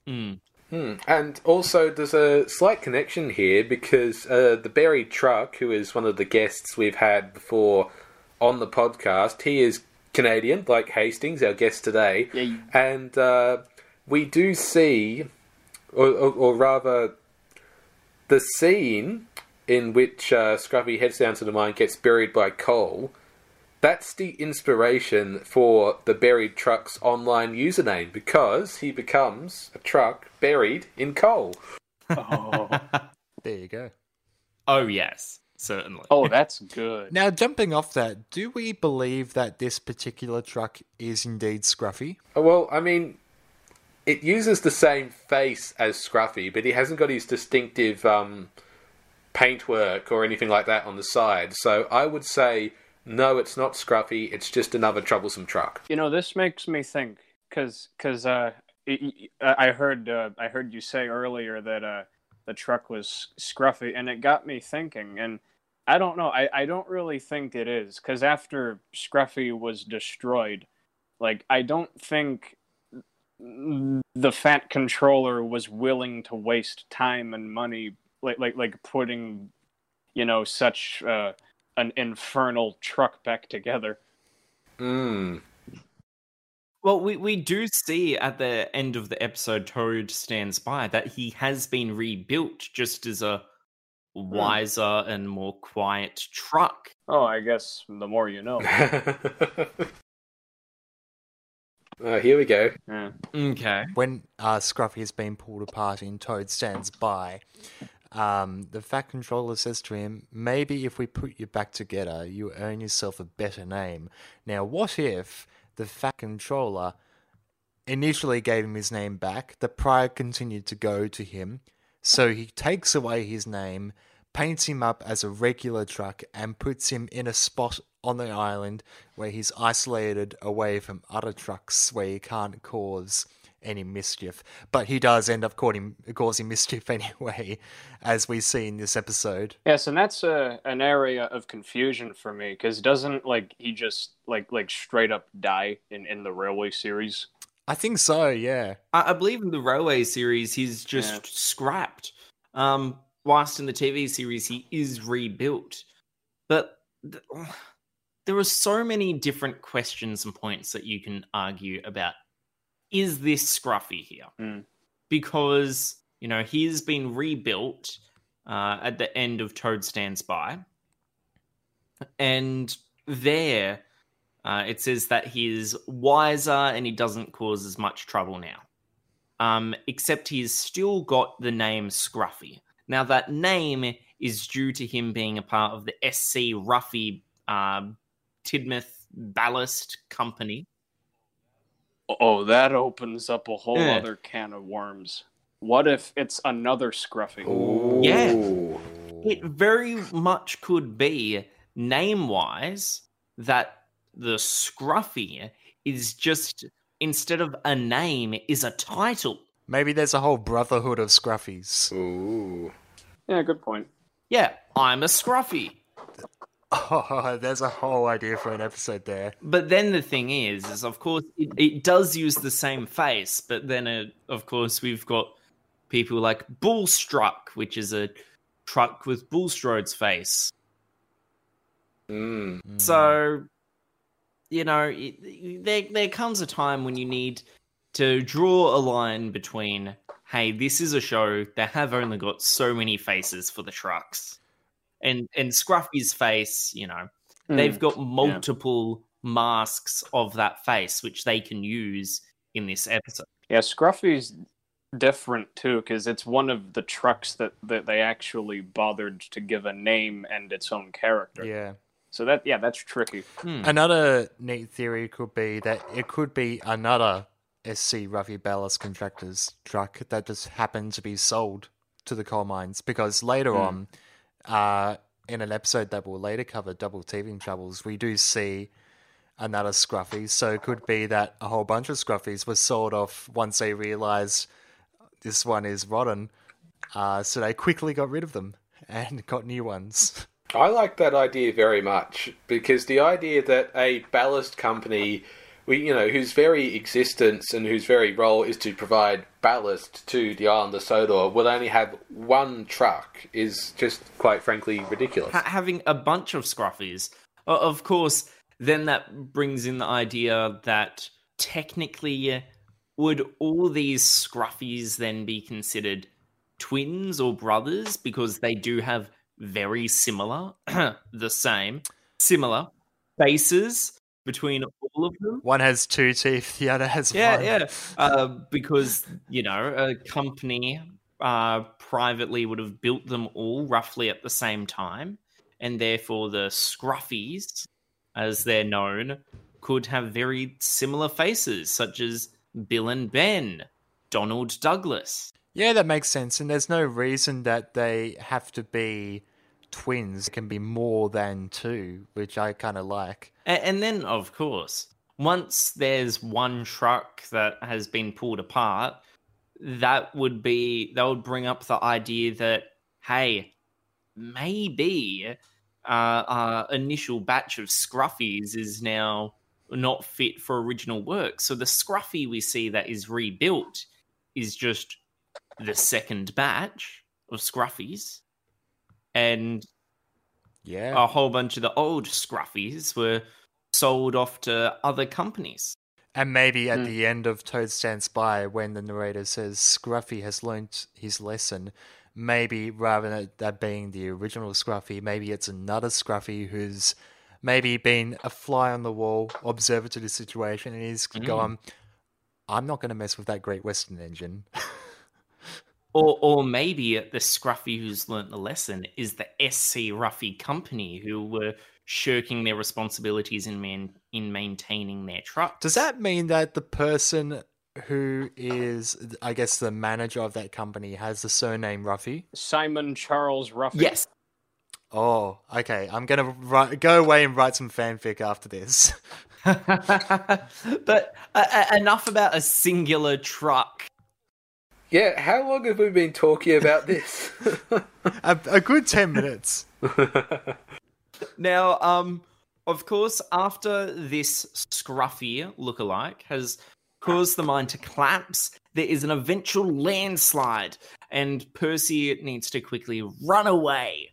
Mm. Hmm. And also, there's a slight connection here because uh, the buried truck, who is one of the guests we've had before on the podcast, he is Canadian, like Hastings, our guest today. Yeah, And uh, we do see, or, or, or rather, the scene in which uh, Scruffy heads down to the mine, gets buried by coal. That's the inspiration for the buried truck's online username because he becomes a truck buried in coal. Oh, There you go. Oh yes, certainly. oh that's good. Now, jumping off that, do we believe that this particular truck is indeed Scruffy? Oh, Well, I mean, it uses the same face as Scruffy, but he hasn't got his distinctive um, paintwork or anything like that on the side. So I would say no, it's not Scruffy. It's just another troublesome truck. You know, this makes me think because because uh, y- y- I heard uh, I heard you say earlier that uh, the truck was scruffy, and it got me thinking. And I don't know, I, I don't really think it is because after Scruffy was destroyed, like I don't think the Fat Controller was willing to waste time and money like like like putting you know such uh, an infernal truck back together. Mm. Well, we, we do see at the end of the episode, Toad stands by that he has been rebuilt just as a wiser and more quiet truck. Oh, I guess the more you know. Uh, here we go. Yeah. Okay. When uh, Scruffy has been pulled apart and Toad stands by, um, the Fat Controller says to him, Maybe if we put you back together, you earn yourself a better name. Now, what if the Fat Controller initially gave him his name back, the prior continued to go to him, so he takes away his name, paints him up as a regular truck, and puts him in a spot on the island where he's isolated away from other trucks where he can't cause any mischief. But he does end up causing, causing mischief anyway, as we see in this episode. Yes, and that's a an area of confusion for me because doesn't like he just like like straight up die in in the railway series? I think so, yeah. I, I believe in the Railway series, he's just Yeah. scrapped. Um, whilst in the TV series, he is rebuilt. But th- there are so many different questions and points that you can argue about. Is this Scruffy here? Mm. Because, you know, he's been rebuilt uh, at the end of Toad Stands By. And there, uh, it says that he's wiser and he doesn't cause as much trouble now. Um, except he's still got the name Scruffy. Now, that name is due to him being a part of the SC Ruffy um, Tidmouth Ballast Company. Oh, that opens up a whole Yeah. other can of worms. What if it's another Scruffy? Yeah. It very much could be name wise that the Scruffy is just instead of a name is a title. Maybe there's a whole brotherhood of Scruffies. Ooh. Yeah, good point. Yeah, I'm a Scruffy. Oh, there's a whole idea for an episode there. But then the thing is, is of course it, it does use the same face, but then uh of course we've got people like Bullstruck, which is a truck with Bulstrode's face. Mm. So, you know, it, there there comes a time when you need to draw a line between, hey, this is a show that have only got so many faces for the trucks, and and Scruffy's face, you know, Hmm. they've got multiple masks of that face which they can use in this episode. Yeah, Scruffy's different too because it's one of the trucks that that they actually bothered to give a name and its own character. Yeah. So that yeah, that's tricky. Another neat theory could be that it could be another SC Ruffy Ballast Contractors truck that just happened to be sold to the coal mines because later on, uh, in an episode that we'll later cover, Double Teething Troubles, we do see another Scruffy. So it could be that a whole bunch of Scruffies were sold off once they realized this one is rotten. Uh, so they quickly got rid of them and got new ones. I like that idea very much because the idea that a ballast company, we you know, whose very existence and whose very role is to provide ballast to the island of Sodor, will only have one truck is just quite frankly ridiculous. ha- having a bunch of scruffies. Of course, then that brings in the idea that technically, uh, would all these scruffies then be considered twins or brothers because they do have very similar, the same, similar faces between all of them? One has two teeth, the other has Yeah, one. yeah. Uh, because you know, a company uh, privately would have built them all roughly at the same time, and therefore the Scruffies, as they're known, could have very similar faces, such as Bill and Ben, Donald Douglas. Yeah, that makes sense. And there's no reason that they have to be twins. Can be more than two, which I kind of like. A- And then, of course, once there's one truck that has been pulled apart, that would be that would bring up the idea that hey, maybe uh, our initial batch of scruffies is now not fit for original work. So the scruffy we see that is rebuilt is just the second batch of scruffies, and Yeah. a whole bunch of the old scruffies were sold off to other companies. And maybe at Hmm. the end of Toad Stands By, when the narrator says Scruffy has learnt his lesson, maybe rather than that being the original Scruffy, maybe it's another Scruffy who's maybe been a fly on the wall, observer to the situation, and he's Mm. going, I'm not going to mess with that Great Western engine. Or, or maybe the scruffy who's learnt the lesson is the SC Ruffy company who were shirking their responsibilities in man, in maintaining their truck. Does that mean that the person who is, I guess, the manager of that company has the surname Ruffy? Simon Charles Ruffy. Yes. Oh, okay. I'm gonna write, go away and write some fanfic after this. but uh, uh, enough about a singular truck. Yeah, how long have we been talking about this? a, a good ten minutes. Now, um, of course, after this scruffy lookalike has caused the mine to collapse, there is an eventual landslide, and Percy needs to quickly run away.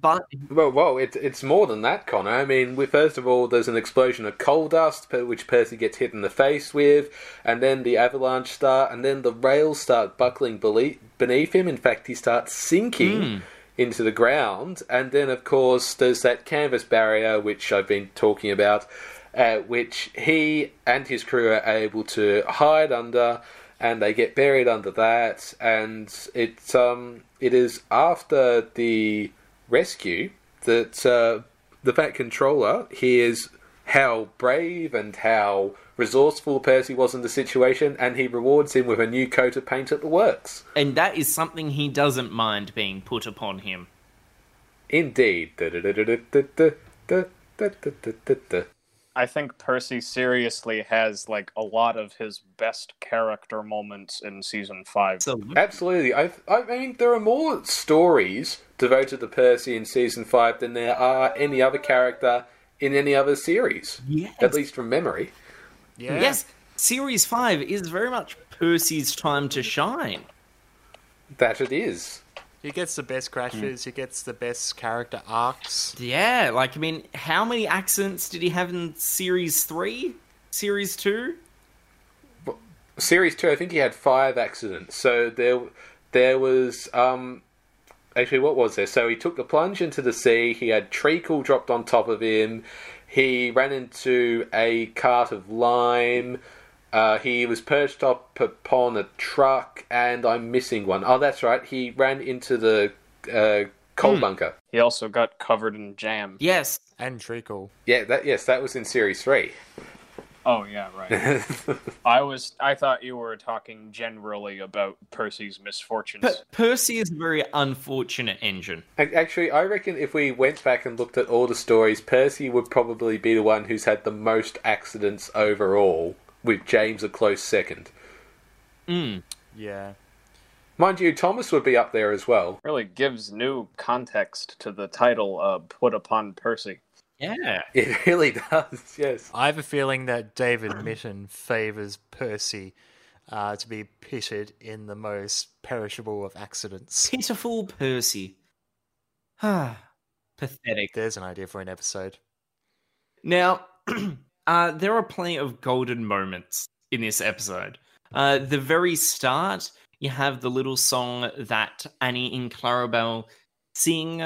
But Well, well, it, it's more than that, Connor. I mean, we, first of all, there's an explosion of coal dust, which Percy gets hit in the face with, and then the avalanche start, and then the rails start buckling beneath him. In fact, he starts sinking into the ground, and then, of course, there's that canvas barrier, which I've been talking about, uh, which he and his crew are able to hide under, and they get buried under that, and it um, it is after the rescue that uh, the Fat Controller hears how brave and how resourceful Percy was in the situation, and he rewards him with a new coat of paint at the works. And that is something he doesn't mind being put upon him. Indeed. I think Percy seriously has like a lot of his best character moments in season five. So Absolutely. I, I mean, there are more stories devoted to Percy in season five than there are any other character in any other series. Yes. At least from memory. Yeah. yes, series five is very much Percy's time to shine. That it is. He gets the best crashes. He gets the best character arcs. Yeah, like I mean, how many accidents did he have in series three, series two? Series two, I think he had five accidents. So there, there was um, actually what was there? So he took the plunge into the sea. He had treacle dropped on top of him. He ran into a cart of lime. Uh, he was perched up upon a truck, and I'm missing one. Oh, that's right. He ran into the uh, coal Hmm. bunker. He also got covered in jam. Yes. And treacle. Yeah, that yes, that was in series three. Oh yeah, right. I was I thought you were talking generally about Percy's misfortunes. But Percy is a very unfortunate engine. Actually, I reckon if we went back and looked at all the stories, Percy would probably be the one who's had the most accidents overall, with James a close second. Mm. Yeah. Mind you, Thomas would be up there as well. really gives new context to the title uh, put upon Percy. Yeah. It really does, yes. I have a feeling that David Mitton favours Percy uh, to be pitted in the most perishable of accidents. Pitiful Percy. Ah, pathetic. There's an idea for an episode. Now, uh, there are plenty of golden moments in this episode. Uh, the very start, you have the little song that Annie and Clarabelle sing,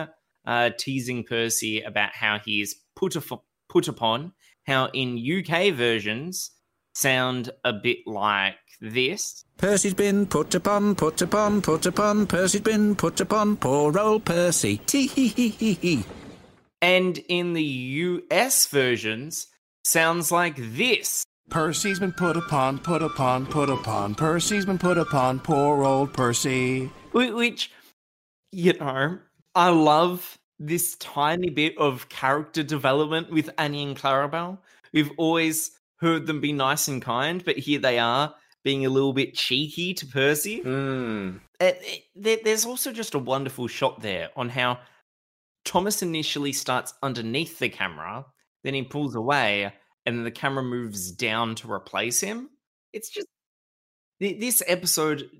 uh, teasing Percy about how he is put, af- put upon, how in UK versions sound a bit like this. Percy's been put upon, put upon, put upon, Percy's been put upon, poor old Percy. Tee hee hee hee hee. And in the US versions, sounds like this. Percy's been put upon, put upon, put upon. Percy's been put upon, poor old Percy. Which, you know, I love this tiny bit of character development with Annie and Clarabelle. We've always heard them be nice and kind, but here they are being a little bit cheeky to Percy. Hmm. Uh, it- there's also just a wonderful shot there on how Thomas initially starts underneath the camera, then he pulls away, and the camera moves down to replace him. It's just this episode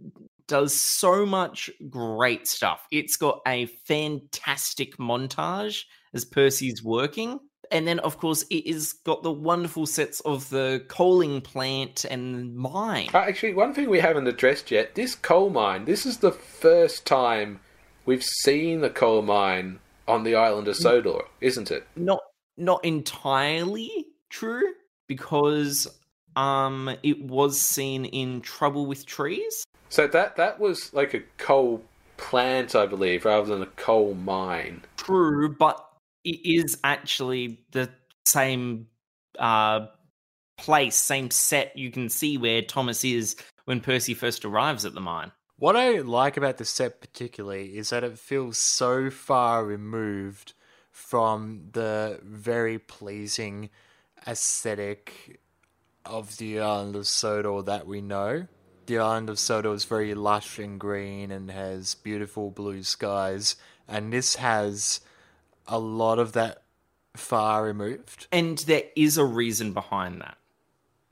does so much great stuff. It's got a fantastic montage as Percy's working. And then, of course, it is got the wonderful sets of the coaling plant and mine. Uh, Actually, one thing we haven't addressed yet this coal mine, this is the first time we've seen a coal mine on the island of Sodor, isn't it? not not entirely true because um it was seen in Trouble with Trees. So that that was like a coal plant, I believe, rather than a coal mine. True, but it is actually the same uh place, same set you can see where Thomas is when Percy first arrives at the mine. What I like about the set particularly is that it feels so far removed from the very pleasing aesthetic of the island of Sodor that we know. The island of Sodor is very lush and green and has beautiful blue skies, and this has a lot of that far removed. And there is a reason behind that.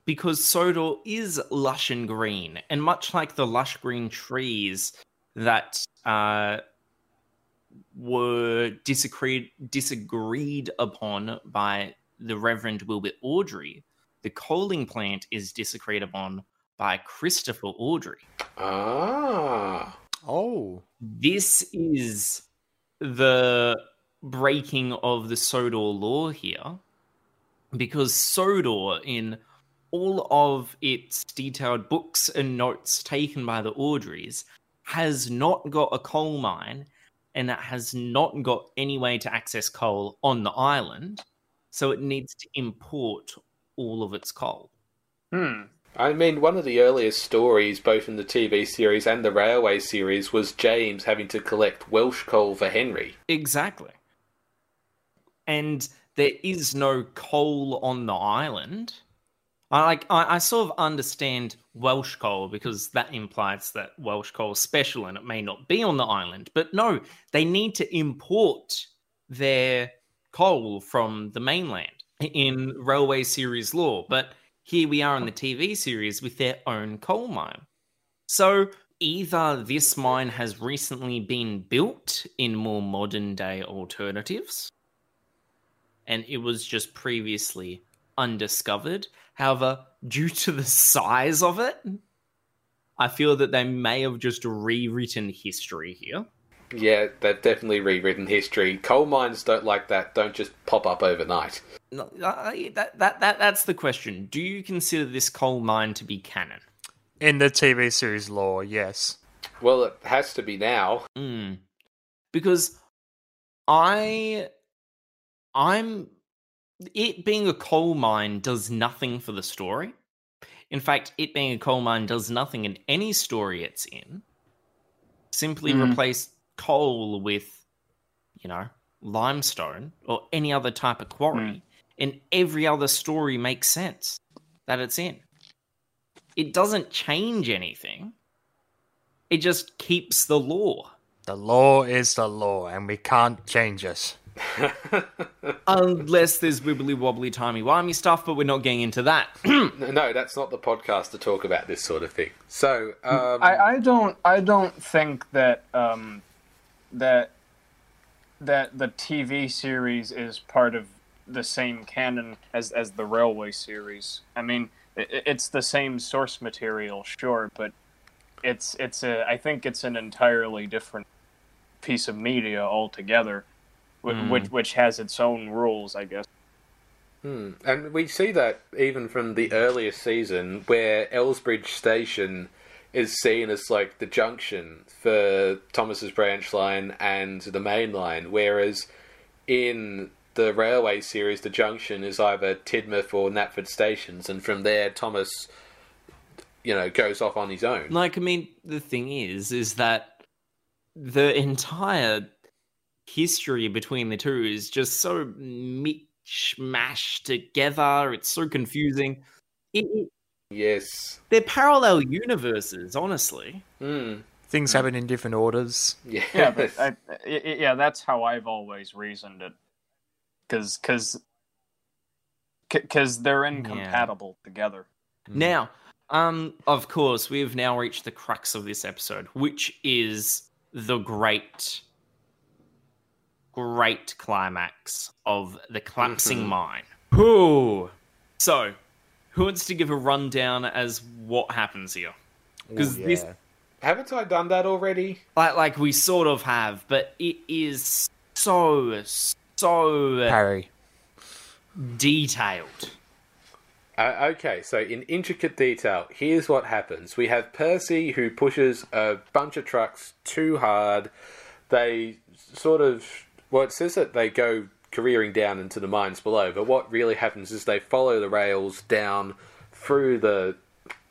Because Sodor is lush and green, and much like the lush green trees that uh, were disagreed, disagreed upon by the Reverend Wilbert Awdry, the coaling plant is disagreed upon by Christopher Awdry. Ah. Oh, This is the breaking of the Sodor lore here, because Sodor, in all of its detailed books and notes taken by the Awdrys, has not got a coal mine and it has not got any way to access coal on the island, so it needs to import all of its coal. Hmm. I mean, one of the earliest stories, both in the TV series and the Railway series, was James having to collect Welsh coal for Henry. Exactly. And there is no coal on the island. I like I, I sort of understand Welsh coal because that implies that Welsh coal is special and it may not be on the island. But no, they need to import their coal from the mainland in railway series lore. But here we are in the TV series with their own coal mine. So either this mine has recently been built in more modern day alternatives, and it was just previously undiscovered. However, due to the size of it, I feel that they may have just rewritten history here. Yeah, they've definitely rewritten history. Coal mines don't like that, don't just pop up overnight. No, uh, That, that, that, that's the question. Do you consider this coal mine to be canon? in the TV series lore, yes. Well, it has to be now. Mm. Because I I'm it being a coal mine does nothing for the story. In fact, it being a coal mine does nothing in any story it's in. Simply Mhm. replace coal with, you know, limestone or any other type of quarry, and every other story makes sense that it's in. It doesn't change anything. It just keeps the law. The law is the law, and we can't change it. Unless there's wibbly wobbly timey wimey stuff, but we're not getting into that. no, that's not the podcast to talk about this sort of thing. So, um, I, I don't I don't think that um, that that the TV series is part of the same canon as as the Railway series. I mean, i it's the same source material, sure, but it's it's a I think it's an entirely different piece of media altogether, wh- Hmm. which which has its own rules, I guess. Hmm. And we see that even from the earlier season, where Elsbridge Station is seen as like the junction for Thomas's branch line and the main line, whereas in the railway series, the junction is either Tidmouth or Knapford stations, and from there, Thomas, you know, goes off on his own. Like, I mean, the thing is, is that the entire history between the two is just so mishmashed together. It's so confusing. It, it- Yes. they're parallel universes, honestly. Hmm. Things happen in different orders. Yes. Yeah, but I, I- I- yeah, that's how I've always reasoned it. Because because because they're incompatible together. Now, um, of course, we have now reached the crux of this episode, which is the great, great climax of the collapsing Mhm. mine. Whew. So, who wants to give a rundown as what happens here? Because Ooh, this. Haven't I done that already? like, like we sort of have, but it is so, so Harry. detailed. Uh, okay, so in intricate detail, here's what happens. We have Percy who pushes a bunch of trucks too hard. They sort of. Well, it says that they go careering down into the mines below, but what really happens is they follow the rails down through the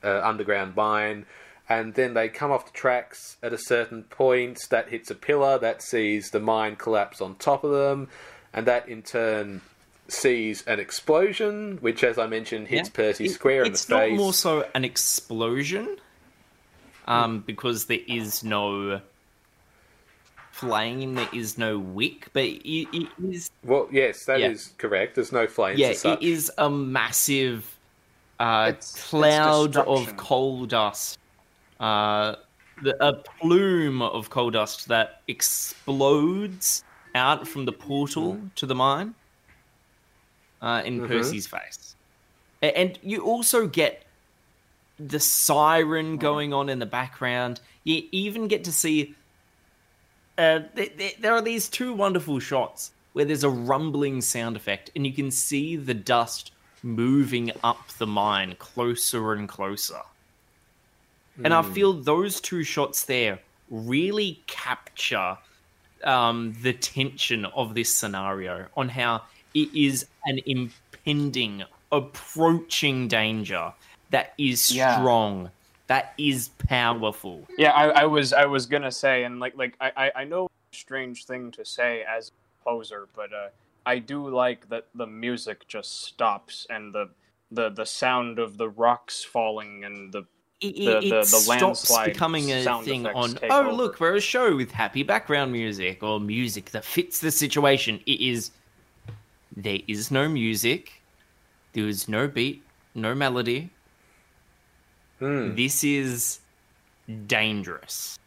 uh, underground mine, and then they come off the tracks at a certain point. That hits a pillar that sees the mine collapse on top of them, and that in turn sees an explosion, which, as I mentioned, hits Yeah. Percy It- square in the face. it's not more so an explosion, um, because there is no flame, there is no wick, but it, it is Well, yes, that is Yeah. correct. There's no flames yeah, it is a massive uh, It's- it's cloud of coal dust, uh, the, a plume of coal dust that explodes out from the portal to the mine uh, in Mhm. Percy's face, A- and you also get the siren going on in the background. You even get to see uh, th- th- there are these two wonderful shots where there's a rumbling sound effect, and you can see the dust moving up the mine closer and closer. And I feel those two shots there really capture um, the tension of this scenario on how it is an impending, approaching danger that is Yeah. Strong, that is powerful. Yeah, I, I was I was gonna say, and like like I, I, I know strange thing to say as a poser, but uh, I do like that the music just stops and the the the sound of the rocks falling and the it, the- it, the- it the stops becoming a sound thing on oh over." look we're a show with happy background music or music that fits the situation it is there is no music there is no beat no melody Hmm. this is dangerous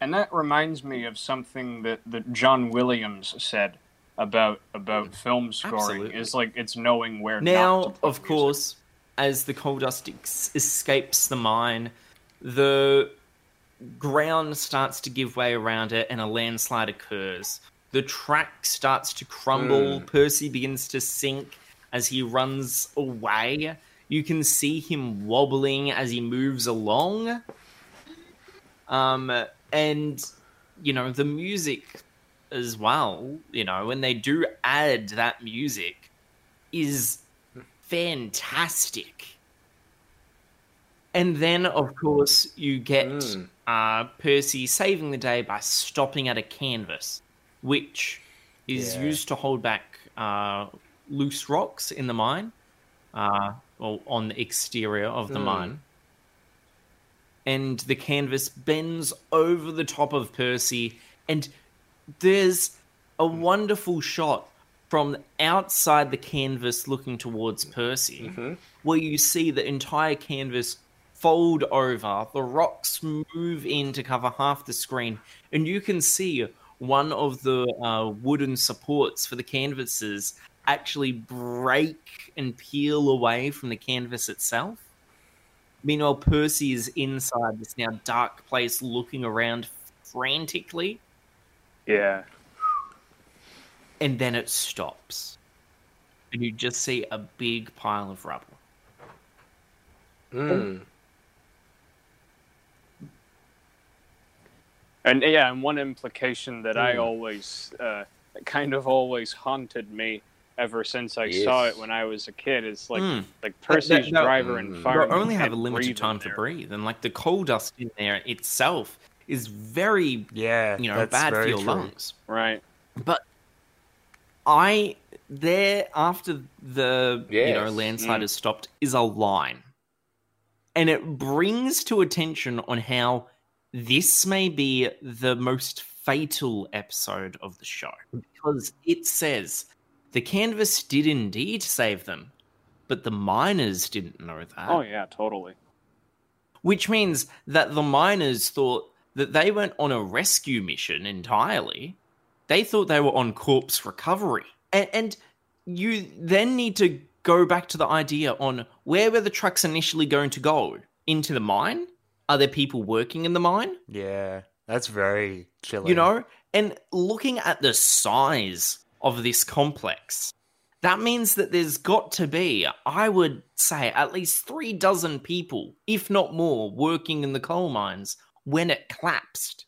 And that reminds me of something that, that John Williams said about about film scoring Absolutely. is like it's knowing where not Now, to of music. course, as the coal dust ex- escapes the mine, the ground starts to give way around it and a landslide occurs. The track starts to crumble. Percy begins to sink as he runs away. You can see him wobbling as he moves along. Um, and you know the music as well. You know when they do add that music is fantastic. And then, of course, you get Mm. uh, Percy saving the day by stopping at a canvas, which is Yeah. used to hold back uh, loose rocks in the mine, uh, or on the exterior of the Mm. mine. And the canvas bends over the top of Percy, and there's a wonderful shot from outside the canvas looking towards Percy, where you see the entire canvas fold over, the rocks move in to cover half the screen, and you can see one of the uh, wooden supports for the canvases actually break and peel away from the canvas itself. Meanwhile, Percy is inside this now dark place looking around frantically, Yeah. and then it stops. And you just see a big pile of rubble. Mm. And yeah, and one implication that I Hmm. always uh, kind of always haunted me ever since I saw it when I was a kid is like Hmm. like Percy's no, driver and mm. fireman you only have a limited time to breathe, and like the coal dust in there itself is very, Yeah, you know, bad for your true. lungs. Right. But I there after the you know landslide Mm. has stopped is a line, and it brings to attention on how this may be the most fatal episode of the show because it says the canvas did indeed save them, but the miners didn't know that. Oh yeah, totally. Which means that the miners thought that they weren't on a rescue mission entirely. They thought they were on corpse recovery. And, and you then need to go back to the idea on where were the trucks initially going to go? Into the mine? Are there people working in the mine? Yeah, that's very chilling. You know? And looking at the size of this complex, that means that there's got to be, I would say, at least three dozen people, if not more, working in the coal mines when it collapsed.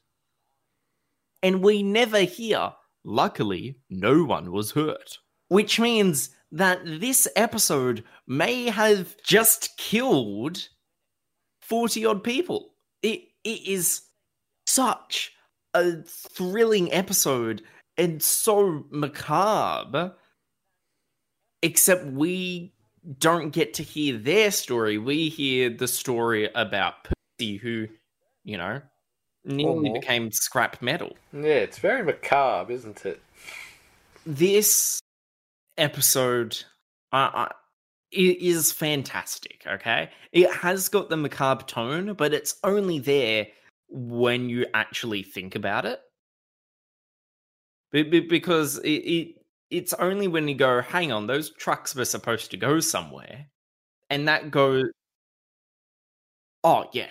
And we never hear, luckily, no one was hurt. Which means that this episode may have just killed 40 odd people. It, it is such a thrilling episode and so macabre. Except we don't get to hear their story. We hear the story about Percy, who, you know, nearly became scrap metal. Yeah, it's very macabre, isn't it? This episode uh, it is fantastic, okay? It has got the macabre tone, but it's only there when you actually think about it. Be- be- because it, it it's only when you go, hang on, those trucks were supposed to go somewhere, and that goes. Oh yeah,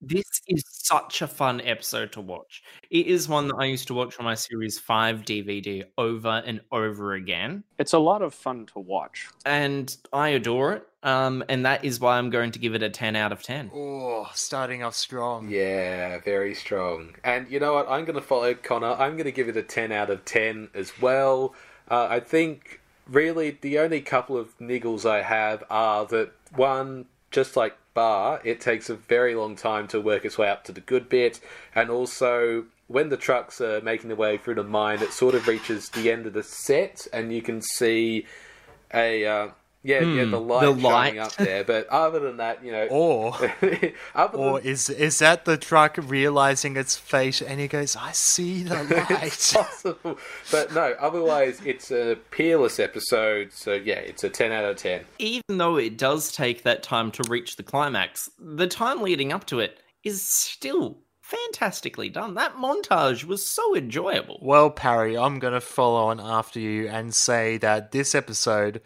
this is such a fun episode to watch. It is one that I used to watch on my Series Five DVD over and over again, It's a lot of fun to watch. and I adore it. Um, and that is why I'm going to give it a ten out of ten. Oh, starting off strong. Yeah, very strong. And you know what? I'm going to follow Connor. I'm going to give it a 10 out of 10 as well. Uh, I think really the only couple of niggles I have are that one, just like Baa, it takes a very long time to work its way up to the good bit, and also when the trucks are making their way through the mine, it sort of reaches the end of the set, and you can see a uh, yeah, yeah, the light Hmm, the light. up there. But other than that, you know, Or other than or is is that the truck realizing its fate and he goes, I see the it's light. possible. But no, otherwise it's a peerless episode, so yeah, it's a 10 out of 10. Even though it does take that time to reach the climax, the time leading up to it is still fantastically done. That montage was so enjoyable. well, Parry, I'm gonna follow on after you and say that this episode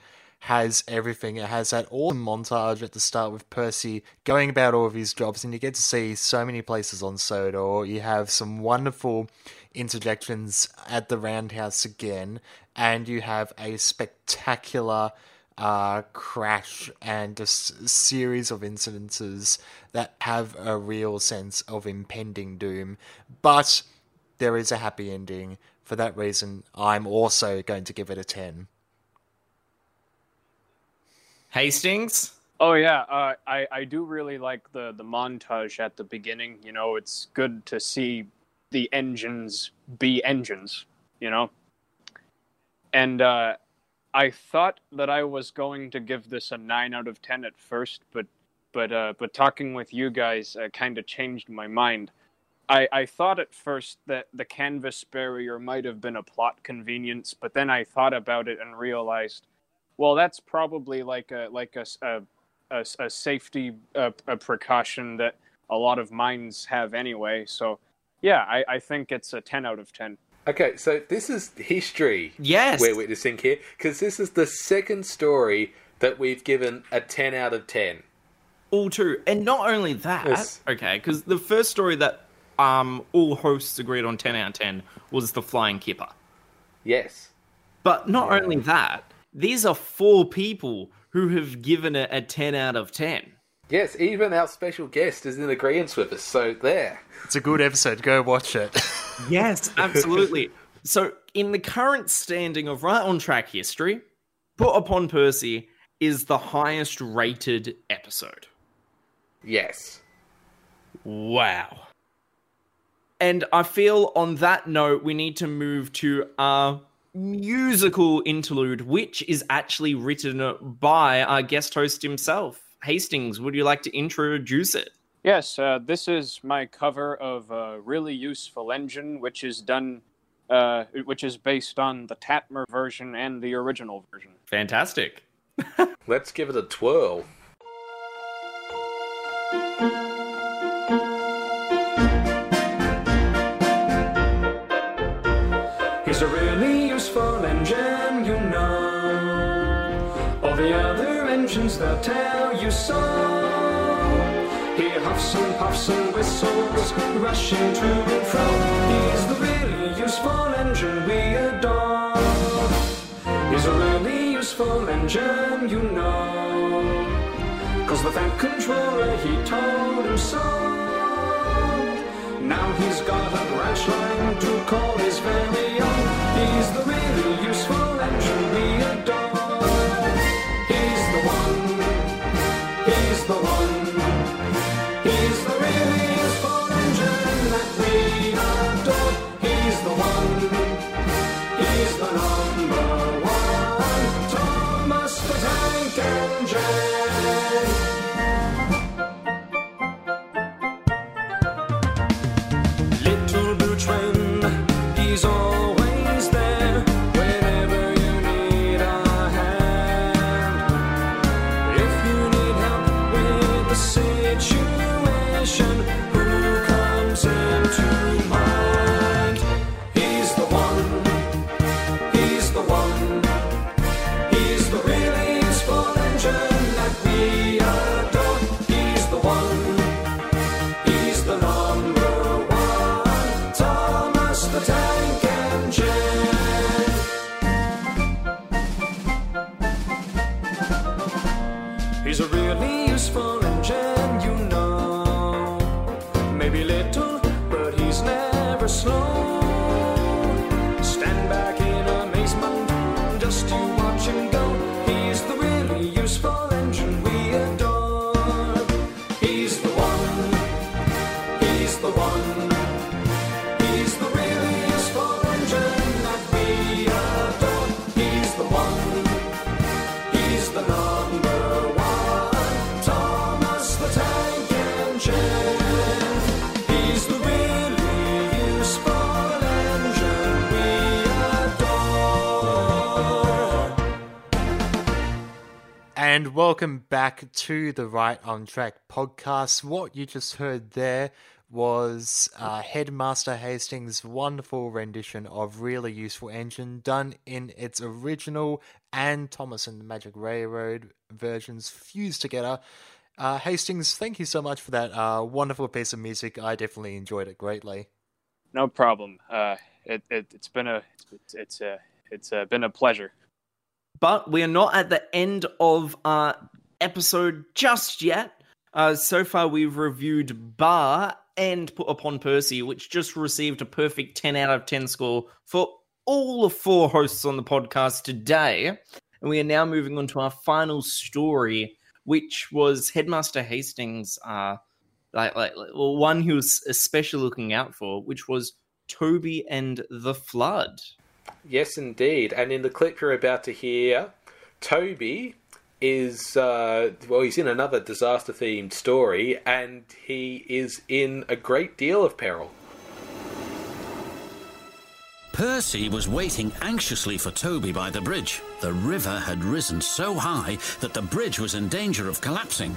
has everything. It has that awesome montage at the start with Percy going about all of his jobs, and you get to see so many places on Sodor. You have some wonderful interjections at the Roundhouse again, and you have a spectacular uh, crash and a series of incidences that have a real sense of impending doom. But there is a happy ending. For that reason, I'm also going to give it a 10. Hastings. Oh yeah, uh, I I do really like the the montage at the beginning. You know, it's good to see the engines be engines. You know, and uh, I thought that I was going to give this a nine out of ten at first, but but uh, but talking with you guys uh, kind of changed my mind. I, I thought at first that the canvas barrier might have been a plot convenience, but then I thought about it and realized, well, that's probably like a like a, a a, a safety uh, a precaution that a lot of mines have anyway. So, yeah, I, I think it's a 10 out of 10. Okay, so this is history Yes. we're witnessing here because this is the second story that we've given a 10 out of 10. all true. And not only that, Yes. okay, because the first story that um all hosts agreed on 10 out of 10 was the flying kipper. Yes. But not only that, these are four people who have given it a 10 out of 10. Yes, even our special guest is in agreement with us, so there. It's a good episode. Go watch it. Yes, absolutely. so, in the current standing of right on track history, Put Upon Percy is the highest rated episode. Yes. Wow. And I feel on that note, we need to move to our musical interlude, which is actually written by our guest host himself. Hastings, would you like to introduce it? Yes, uh, this is my cover of a really useful engine, which is done, uh, which is based on the TATMR version and the original version. Fantastic. Let's give it a twirl. Tell you so. He huffs and puffs and whistles, rushing to and fro. He's the really useful engine we adore. He's a really useful engine, you know. Cause the Fat Controller, he told him so. Now he's got a branch line to call his very welcome back to the Right on Track podcast. What you just heard there was uh, Headmaster Hastings' wonderful rendition of Really Useful Engine, done in its original and Thomas and the Magic Railroad versions fused together. Uh, Hastings, thank you so much for that uh, wonderful piece of music. I definitely enjoyed it greatly. No problem. Uh, it, it it's been a it's it's uh, it's uh, been a pleasure. But we are not at the end of our episode just yet. Uh, so far, we've reviewed Baa and Put Upon Percy, which just received a perfect 10 out of 10 score for all the four hosts on the podcast today. And we are now moving on to our final story, which was Headmaster Hastings, uh, like, like, well, one he was especially looking out for, which was Toby and the Flood. Yes, indeed. And in the clip you're about to hear, Toby is uh, well, he's in another disaster-themed story, and he is in a great deal of peril. Percy was waiting anxiously for Toby by the bridge. The river had risen so high that the bridge was in danger of collapsing.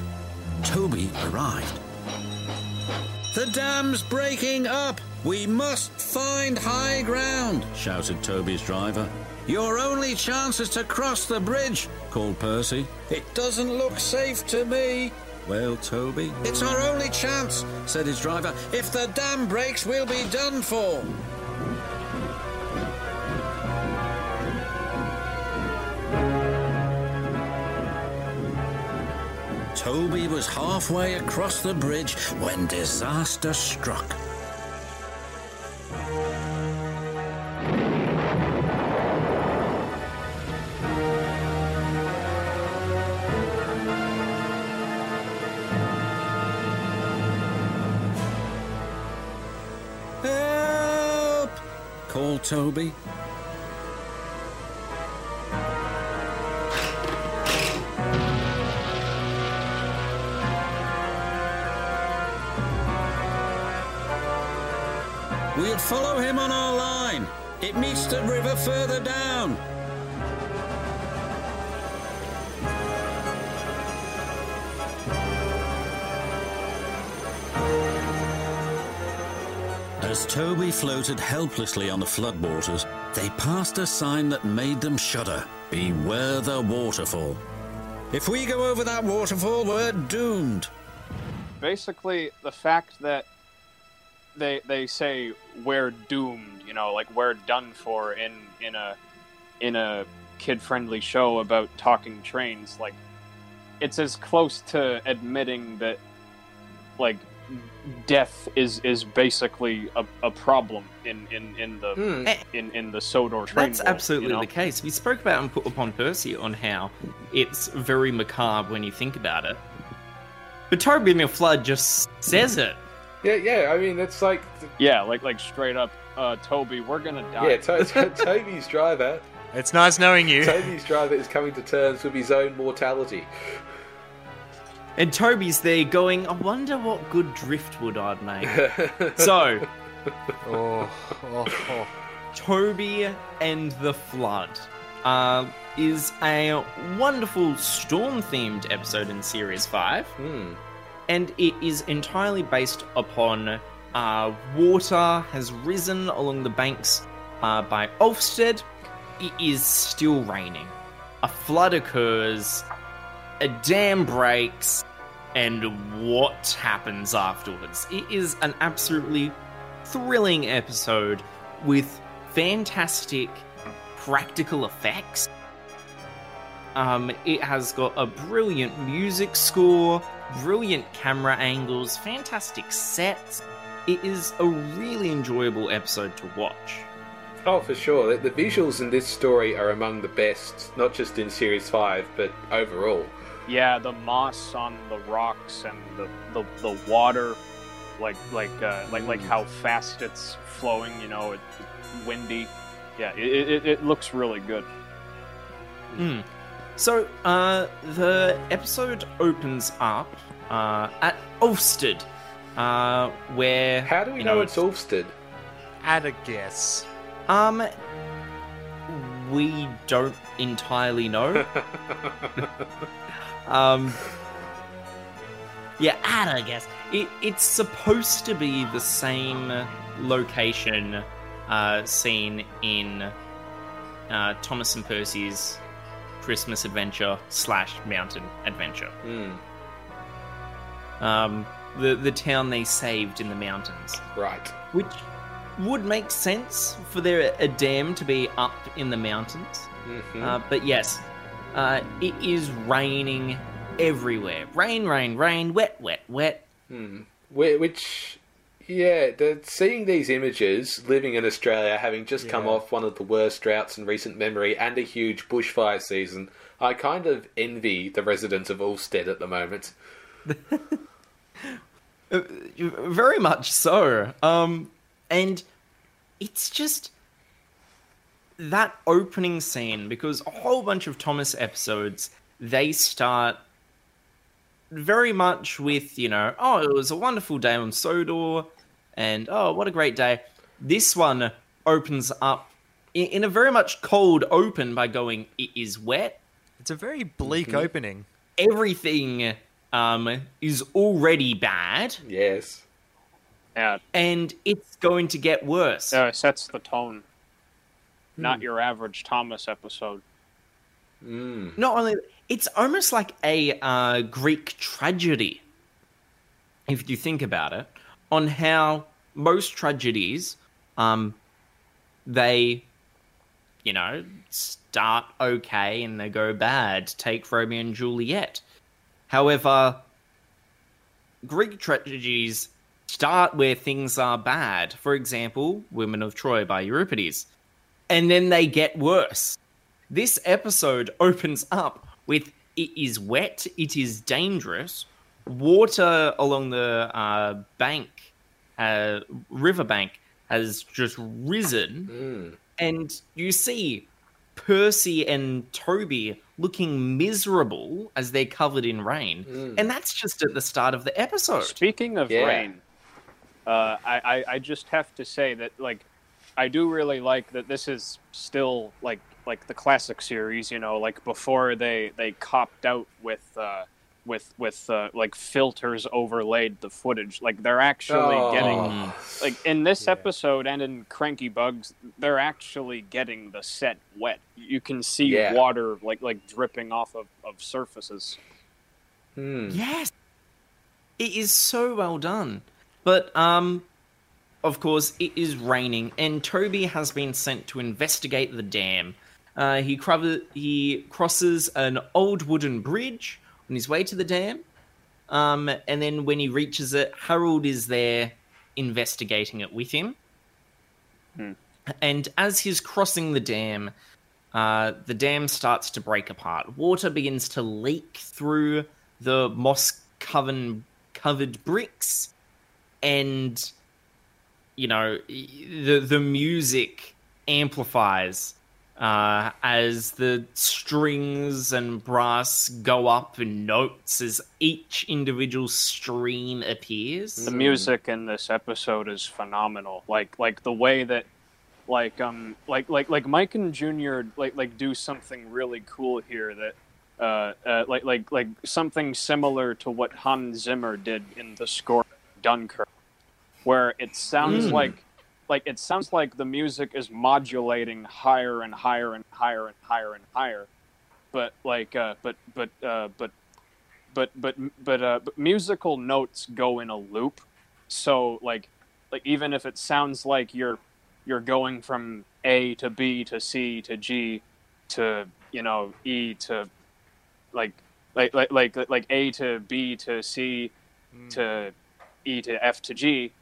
Toby arrived. The dam's breaking up! We must find high ground, shouted Toby's driver. Your only chance is to cross the bridge, called Percy. It doesn't look safe to me, wailed Toby. It's our only chance, said his driver. If the dam breaks, we'll be done for. Toby was halfway across the bridge when disaster struck. Called Toby. We'll follow him on our line. It meets the river further down. As Toby floated helplessly on the floodwaters, they passed a sign that made them shudder. Beware the waterfall. If we go over that waterfall, we're doomed. Basically, the fact that they they say we're doomed, you know, like we're done for in in a in a kid friendly show about talking trains, like it's as close to admitting that like death is is basically a, a problem in in in the Hmm. in in the Sodor train That's world, absolutely you know? the case. We spoke about and put upon Percy on how it's very macabre when you think about it. But Toby and the Flood just says it. Yeah, yeah. I mean, it's like Yeah, like like straight up, uh, Toby, we're gonna die. yeah. To- to- Toby's driver. It's nice knowing you. Toby's driver is coming to terms with his own mortality. And Toby's there going, I wonder what good driftwood I'd make. so, Oh, oh, oh. Toby and the Flood uh, is a wonderful storm themed episode in Series 5. Hmm. and it is entirely based upon uh, water has risen along the banks uh, by Ulfstead. It is still raining. A flood occurs, a dam breaks, and what happens afterwards? It is an absolutely thrilling episode with fantastic practical effects. Um, it has got a brilliant music score, brilliant camera angles, fantastic sets. It is a really enjoyable episode to watch. Oh, for sure. The, the visuals in this story are among the best, not just in Series 5, but overall. Yeah, the moss on the rocks and the the, the water, like like uh, like like how fast it's flowing. You know, it's windy. Yeah, it, it, it looks really good. Mm. So, uh, the episode opens up uh, at Ulfstead, uh, where How do we you know, it's Ulfstead? Add a guess. um we don't entirely know. Um, yeah, add, I guess. It, it's supposed to be the same location uh, seen in uh, Thomas and Percy's Christmas adventure slash mountain adventure. Hmm. Um, the the town they saved in the mountains, Right. which would make sense for there a dam to be up in the mountains. Mhm. Uh, but yes, uh, it is raining everywhere. Rain, rain, rain, wet, wet, wet. Whi- Which, yeah, the, seeing these images, living in Australia, having just come off one of the worst droughts in recent memory and a huge bushfire season, I kind of envy the residents of Ulfstead at the moment. Uh, Very much so. Um, and it's just that opening scene because a whole bunch of Thomas episodes they start very much with you know oh it was a wonderful day on Sodor and oh what a great day. This one opens up in, in a very much cold open by going it is wet It's a very bleak Mm-hmm. opening. everything um, is already bad Yes. Yeah, and it's going to get worse. uh, sets the tone. Hmm. Not your average Thomas episode. Mm. Not only it's almost like a uh, Greek tragedy, if you think about it, on how most tragedies, um, they, you know, start okay and they go bad. Take Romeo and Juliet. However, Greek tragedies start where things are bad. For example, Women of Troy by Euripides. And then they get worse. This episode opens up with it is wet, it is dangerous, water along the uh, bank, uh, riverbank, has just risen, and you see Percy and Toby looking miserable as they're covered in rain, and that's just at the start of the episode. Speaking of Yeah. rain, uh, I, I I just have to say that like I do really like that this is still like like the classic series, you know, like before they they copped out with uh, with with uh, like filters overlaid the footage. Like they're actually Oh. getting like in this episode and in Cranky Bugs, they're actually getting the set wet. You can see Yeah. water like like dripping off of, of surfaces. Hmm. Yes. It is so well done. But um of course it is raining and Toby has been sent to investigate the dam. Uh, he cro- he crosses an old wooden bridge on his way to the dam. Um, and then when he reaches it, Harold is there investigating it with him. And as he's crossing the dam, uh, the dam starts to break apart. Water begins to leak through the moss covered bricks, and you know the the music amplifies uh, as the strings and brass go up in notes as each individual stream appears. The music in this episode is phenomenal. Like like the way that like um like like like Mike and Junior like like do something really cool here that uh, uh like like like something similar to what Hans Zimmer did in the score Dunkirk, where it sounds Mm. like like it sounds like the music is modulating higher and higher and higher and higher and higher, but like uh but but uh but but but but uh but musical notes go in a loop. So like like even if it sounds like you're you're going from a to b to c to g to you know e to like like like like like a to b to c to e to f to g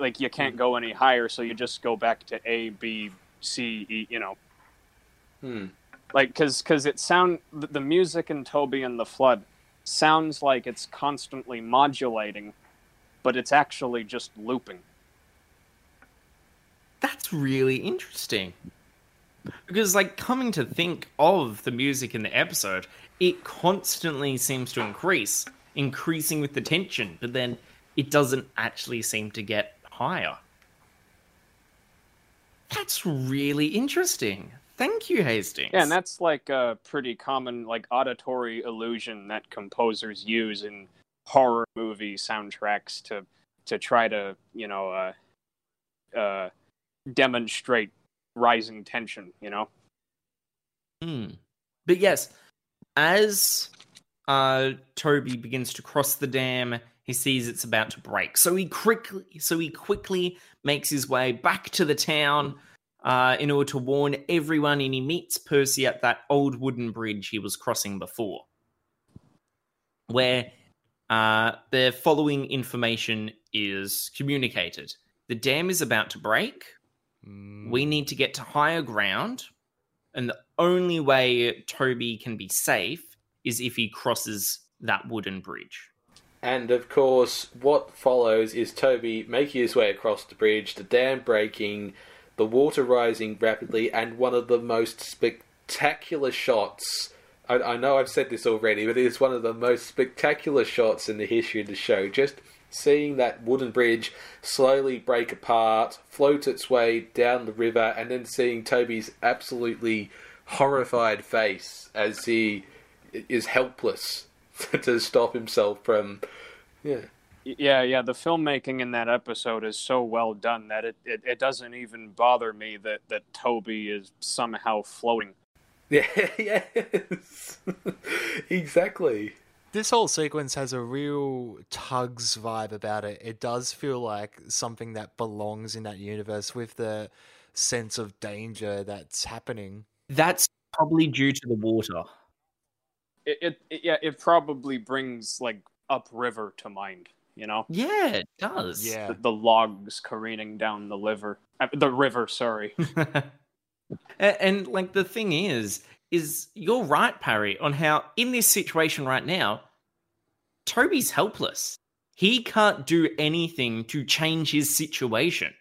like, you can't go any higher so you just go back to a b c e you know Hmm. like because because it sound the, the music in toby and the flood sounds like it's constantly modulating but it's actually just looping That's really interesting. Because, like, coming to think of the music in the episode, it constantly seems to increase, increasing with the tension, but then it doesn't actually seem to get higher. That's really interesting. Thank you, Hastings. yeah and that's like a pretty common like auditory illusion that composers use in horror movie soundtracks to to try to you know uh uh demonstrate rising tension you know Hmm. But yes, as uh, Toby begins to cross the dam, he sees it's about to break. So he quickly, so he quickly makes his way back to the town, uh, in order to warn everyone, and he meets Percy at that old wooden bridge he was crossing before, where uh, the following information is communicated. The dam is about to break. Mm, We need to get to higher ground. And the only way Toby can be safe is if he crosses that wooden bridge. And of course, what follows is Toby making his way across the bridge, the dam breaking, the water rising rapidly, and one of the most spectacular shots. I, I know I've said this already, but it is one of the most spectacular shots in the history of the show. Just seeing that wooden bridge slowly break apart, float its way down the river, and then seeing Toby's absolutely horrified face as he is helpless to stop himself from. Yeah. Yeah, yeah. The filmmaking in that episode is so well done that it, it, it doesn't even bother me that, that Toby is somehow floating. Yeah, yes. exactly. This whole sequence has a real tugs vibe about it. It does feel like something that belongs in that universe with the sense of danger that's happening. That's probably due to the water. It, it, it yeah, it probably brings like upriver to mind. You know, Yeah, it does. Yeah. the, the logs careening down the liver, uh, the river. Sorry. and, and like the thing is, is you're right, Parry, on how in this situation right now, Toby's helpless. He can't do anything to change his situation.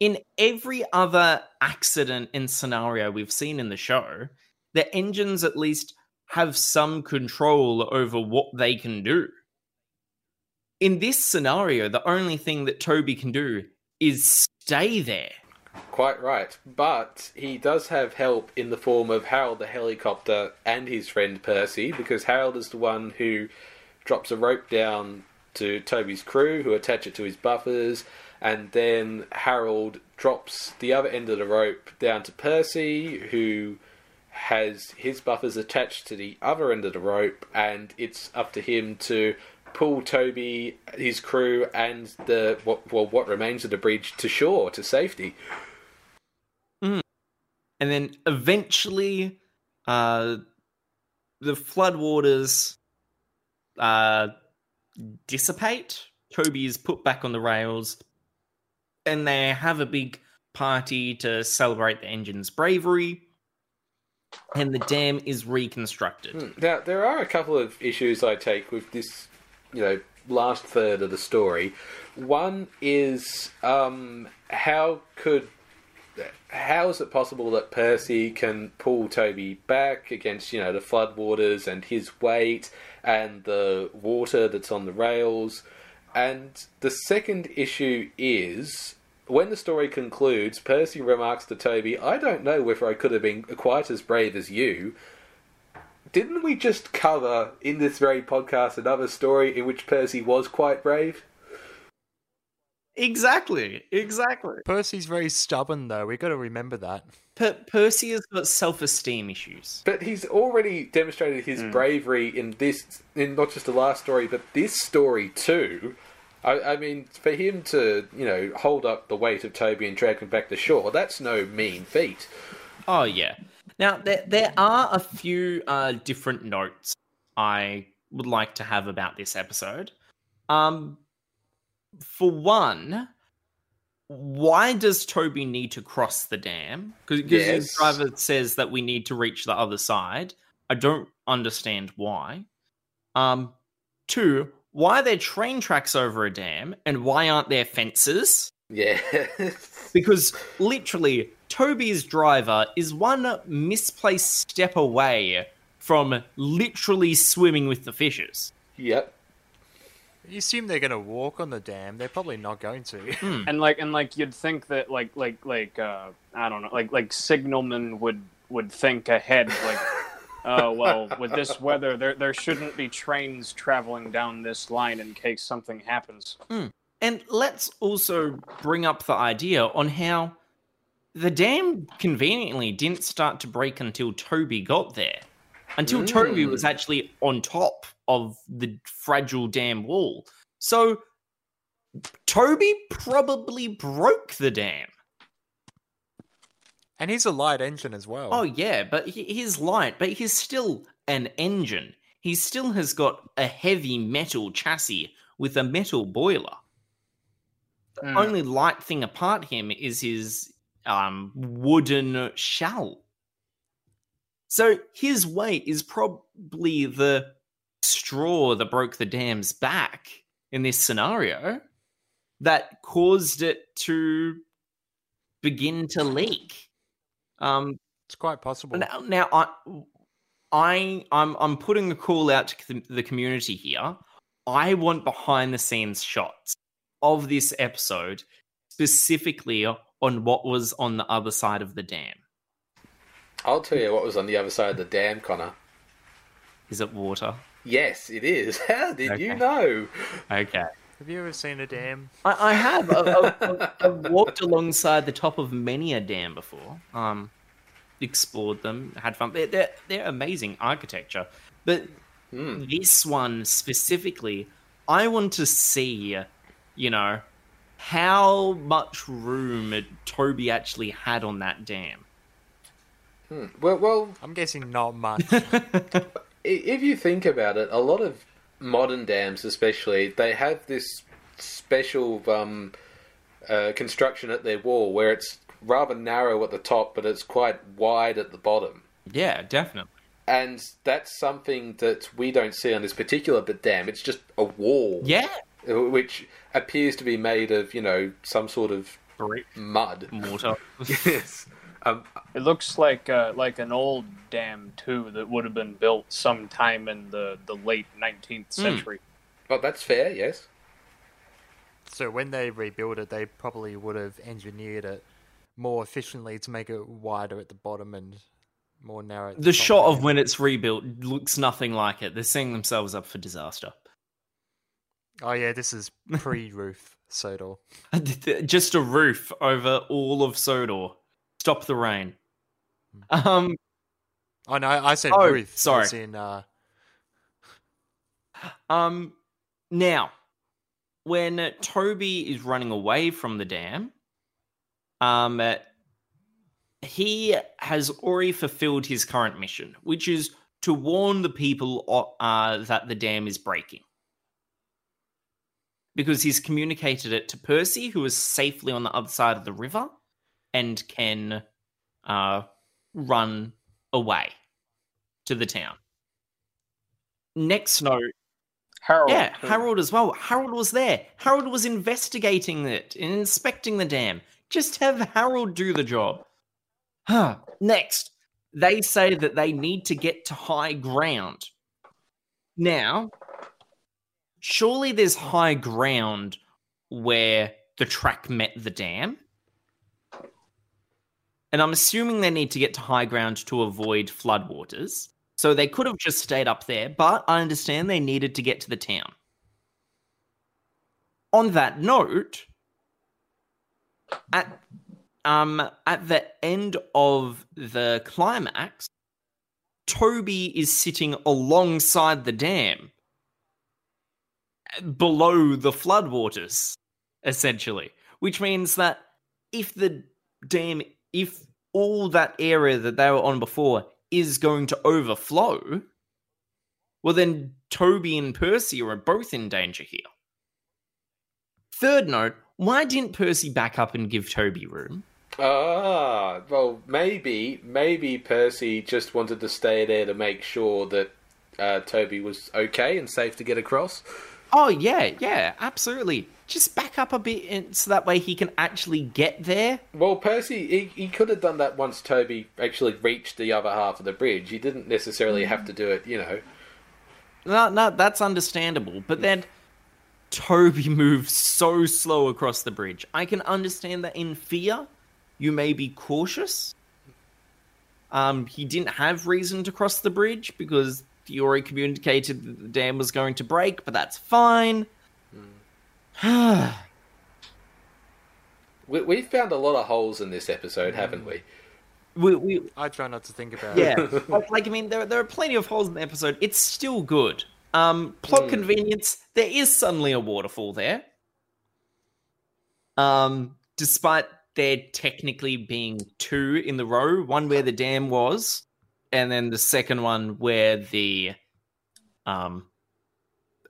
In every other accident and scenario we've seen in the show, the engines at least have some control over what they can do. In this scenario, the only thing that Toby can do is stay there. Quite right. But he does have help in the form of Harold the helicopter and his friend Percy, because Harold is the one who drops a rope down to Toby's crew, who attach it to his buffers, and then Harold drops the other end of the rope down to Percy, who has his buffers attached to the other end of the rope, and it's up to him to pull Toby, his crew, and the what well what remains of the bridge to shore to safety. and then eventually uh the floodwaters uh dissipate. Toby is put back on the rails and they have a big party to celebrate the engine's bravery and the dam is reconstructed Hmm. Now, there are a couple of issues I take with this, you know, last third of the story. One is um, how could. How is it possible that Percy can pull Toby back against, you know, the floodwaters and his weight and the water that's on the rails? And the second issue is when the story concludes, Percy remarks to Toby, I don't know whether I could have been quite as brave as you. Didn't we just cover in this very podcast another story in which Percy was quite brave? exactly exactly Percy's very stubborn, though. We've got to remember that. per- percy has got self-esteem issues But he's already demonstrated his mm. bravery in this, in not just the last story, but this story too. I, I mean, for him to, you know, hold up the weight of Toby and drag him back to shore, that's no mean feat. Oh yeah. Now there there are a few uh, different notes I would like to have about this episode. Um, for one, why does Toby need to cross the dam? Because his Yes. driver says that we need to reach the other side. I don't understand why. Um, two, why are there train tracks over a dam, and why aren't there fences? Yeah. because literally Toby's driver is one misplaced step away from literally swimming with the fishes. yep. You assume they're going to walk on the dam. They're probably not going to. and like and like you'd think that like like like uh i don't know like like signalmen would would think ahead like oh well with this weather there there shouldn't be trains traveling down this line in case something happens hmm. And let's also bring up the idea on how the dam conveniently didn't start to break until Toby got there. Until Toby was hmm. actually on top of the fragile dam wall. So Toby probably broke the dam. And he's a light engine as well. Oh yeah, but he, he's light, but he's still an engine. He still has got a heavy metal chassis with a metal boiler. The Hmm. only light thing apart him is his um, wooden shell. So his weight is probably the straw that broke the dam's back in this scenario that caused it to begin to leak. Um, It's quite possible. now, now I, I, I'm, I'm putting a call out to the- the community here. I want behind the scenes shots of this episode, specifically on what was on the other side of the dam. I'll tell you what was on the other side of the dam, Connor. Is it water? Yes, it is. How did you know? Okay. Have you ever seen a dam? I, I have. I, I, I've walked alongside the top of many a dam before. Um, explored them, had fun. They're they're, they're amazing architecture, but this one specifically, I want to see, you know, how much room Toby actually had on that dam. Well, well, I'm guessing not much. if you think about it, a lot of modern dams, especially, they have this special um, uh, construction at their wall where it's rather narrow at the top, but it's quite wide at the bottom. Yeah, definitely. And that's something that we don't see on this particular bit dam. It's just a wall, Yeah, uh, which appears to be made of, you know, some sort of brick mud. mortar. yes. Um, It looks like uh, like an old dam too that would have been built sometime in the, the late 19th century. but that's fair, yes. so when they rebuilt it, they probably would have engineered it more efficiently to make it wider at the bottom and more narrow. The, the shot of when it's rebuilt looks nothing like it. They're setting themselves up for disaster. Oh yeah, this is pre-roof Sodor. Just a roof over all of Sodor. Stop the rain. Um, Oh no, I said Oh, roof. sorry. in, uh, um, now, when Toby is running away from the dam, um, he has already fulfilled his current mission, which is to warn the people uh, that the dam is breaking. Because he's communicated it to Percy, who is safely on the other side of the river and can uh, run away to the town. Next note Harold. yeah, too. Harold as well. Harold was there. Harold was investigating it and inspecting the dam. Just have Harold do the job. Huh. Next, they say that they need to get to high ground. Now, surely there's high ground where the track met the dam. And I'm assuming they need to get to high ground to avoid floodwaters. So they could have just stayed up there, but I understand they needed to get to the town. On that note, at um at the end of the climax, Toby is sitting alongside the dam below the floodwaters, essentially. Which means that if the dam if all that area that they were on before is going to overflow, well, then Toby and Percy are both in danger here. Third note why didn't Percy back up and give Toby room? Ah, well, maybe, maybe Percy just wanted to stay there to make sure that uh, Toby was okay and safe to get across. Oh, yeah, yeah, absolutely. Just back up a bit and, so that way he can actually get there. Well, Percy, he, he could have done that once Toby actually reached the other half of the bridge. He didn't necessarily have to do it, you know. No, no, that's understandable. But then Toby moves so slow across the bridge. I can understand that in fear, you may be cautious. Um, he didn't have reason to cross the bridge because he already communicated that the dam was going to break, but that's fine. We, we found a lot of holes in this episode, haven't we? we, we, I try not to think about yeah, it. like, like, I mean, there there are plenty of holes in the episode. It's still good. Um, plot convenience. There is suddenly a waterfall there. Um, despite there technically being two in the row, one where the dam was, and then the second one where the um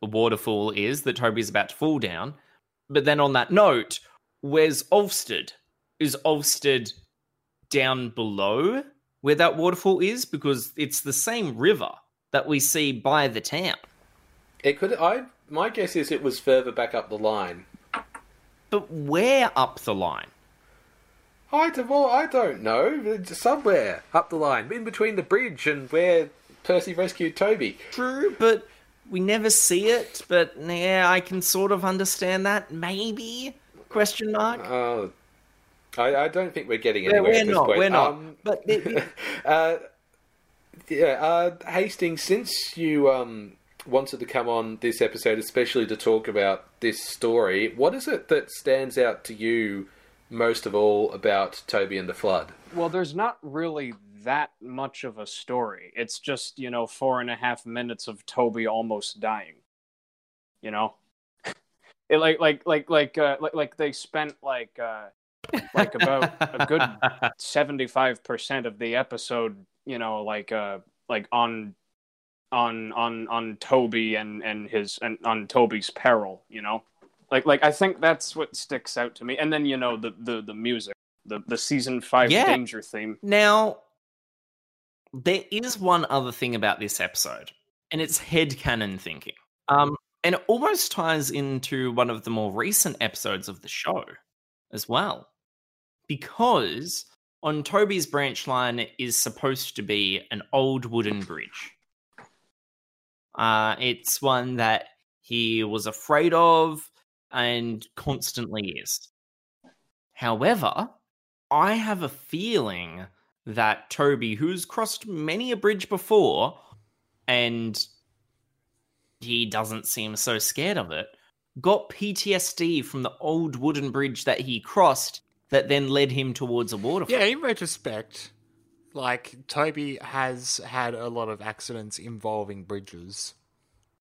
waterfall is that Toby's about to fall down. But then on that note, where's Ulfstead? Is Ulfstead down below where that waterfall is? Because it's the same river that we see by the town. It could. I. My guess is it was further back up the line. But where up the line? I don't. Well, I don't know. Somewhere up the line, in between the bridge and where Percy rescued Toby. True, but we never see it. But yeah, I can sort of understand that. Maybe? Question mark. Uh, I, I don't think we're getting anywhere. we're not. point. We're not. Um, but it- uh, yeah, uh, Hastings, since you um, wanted to come on this episode, especially to talk about this story, what is it that stands out to you most of all about Toby and the Flood? Well, there's not really that much of a story. It's just, you know, four and a half minutes of Toby almost dying. You know? It like like like like uh like like they spent like uh like about a good 75% of the episode, you know, like uh like on on on on Toby and and his and on Toby's peril, you know? Like like I think that's what sticks out to me. And then, you know, the the the music, the the season 5 Yeah. danger theme. Now, there is one other thing about this episode, and it's head headcanon thinking. Um, and it almost ties into one of the more recent episodes of the show as well. Because on Toby's branch line is supposed to be an old wooden bridge. Uh, it's one that he was afraid of and constantly is. However, I have a feeling that Toby, who's crossed many a bridge before, and he doesn't seem so scared of it, got PTSD from the old wooden bridge that he crossed that then led him towards a waterfall. Yeah, in retrospect, like Toby has had a lot of accidents involving bridges.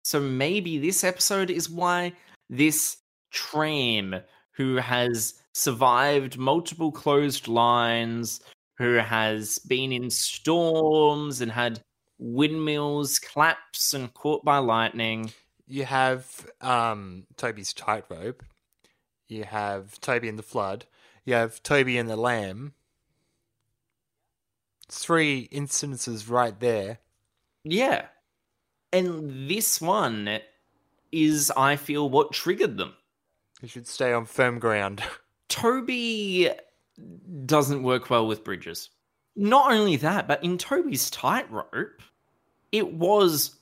So maybe this episode is why this tram who has survived multiple closed lines, who has been in storms and had windmills collapse and caught by lightning. You have um, Toby's tightrope. You have Toby and the flood. You have Toby and the lamb. Three instances right there. Yeah. And this one is, I feel, what triggered them. You should stay on firm ground. Toby doesn't work well with bridges. Not only that, but in Toby's tightrope, it was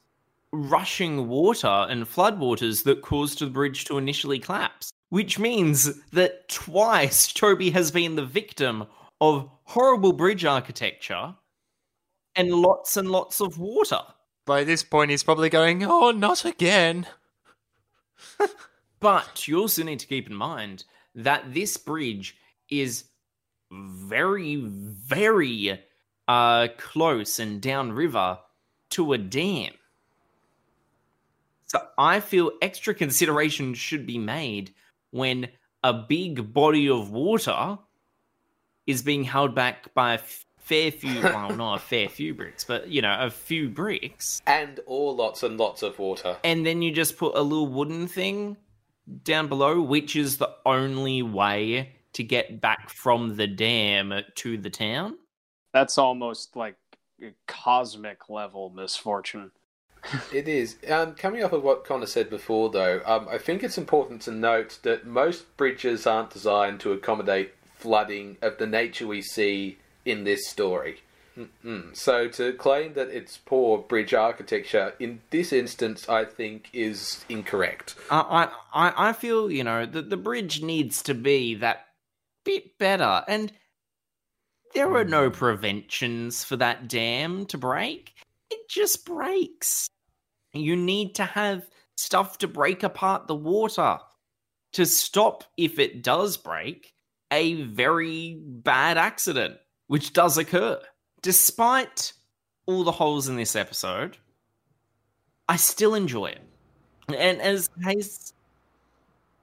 rushing water and floodwaters that caused the bridge to initially collapse. Which means that twice Toby has been the victim of horrible bridge architecture and lots and lots of water. By this point, he's probably going, "Oh, not again." But you also need to keep in mind that this bridge is very, very uh, close and downriver to a dam. So I feel extra consideration should be made when a big body of water is being held back by a fair few, well, not a fair few bricks, but you know, a few bricks. And or lots and lots of water. And then you just put a little wooden thing down below, which is the only way to get back from the dam to the town. That's almost like a cosmic level misfortune. It is. Um, coming off of what Connor said before, though, um, I think it's important to note that most bridges aren't designed to accommodate flooding of the nature we see in this story. Mm-mm. So to claim that it's poor bridge architecture in this instance, I think, is incorrect. I, I, I- I feel, you know, that the bridge needs to be that bit better. And there are no mm. preventions for that dam to break. It just breaks. You need to have stuff to break apart the water to stop, if it does break, a very bad accident, which does occur. Despite all the holes in this episode, I still enjoy it. And as Hast-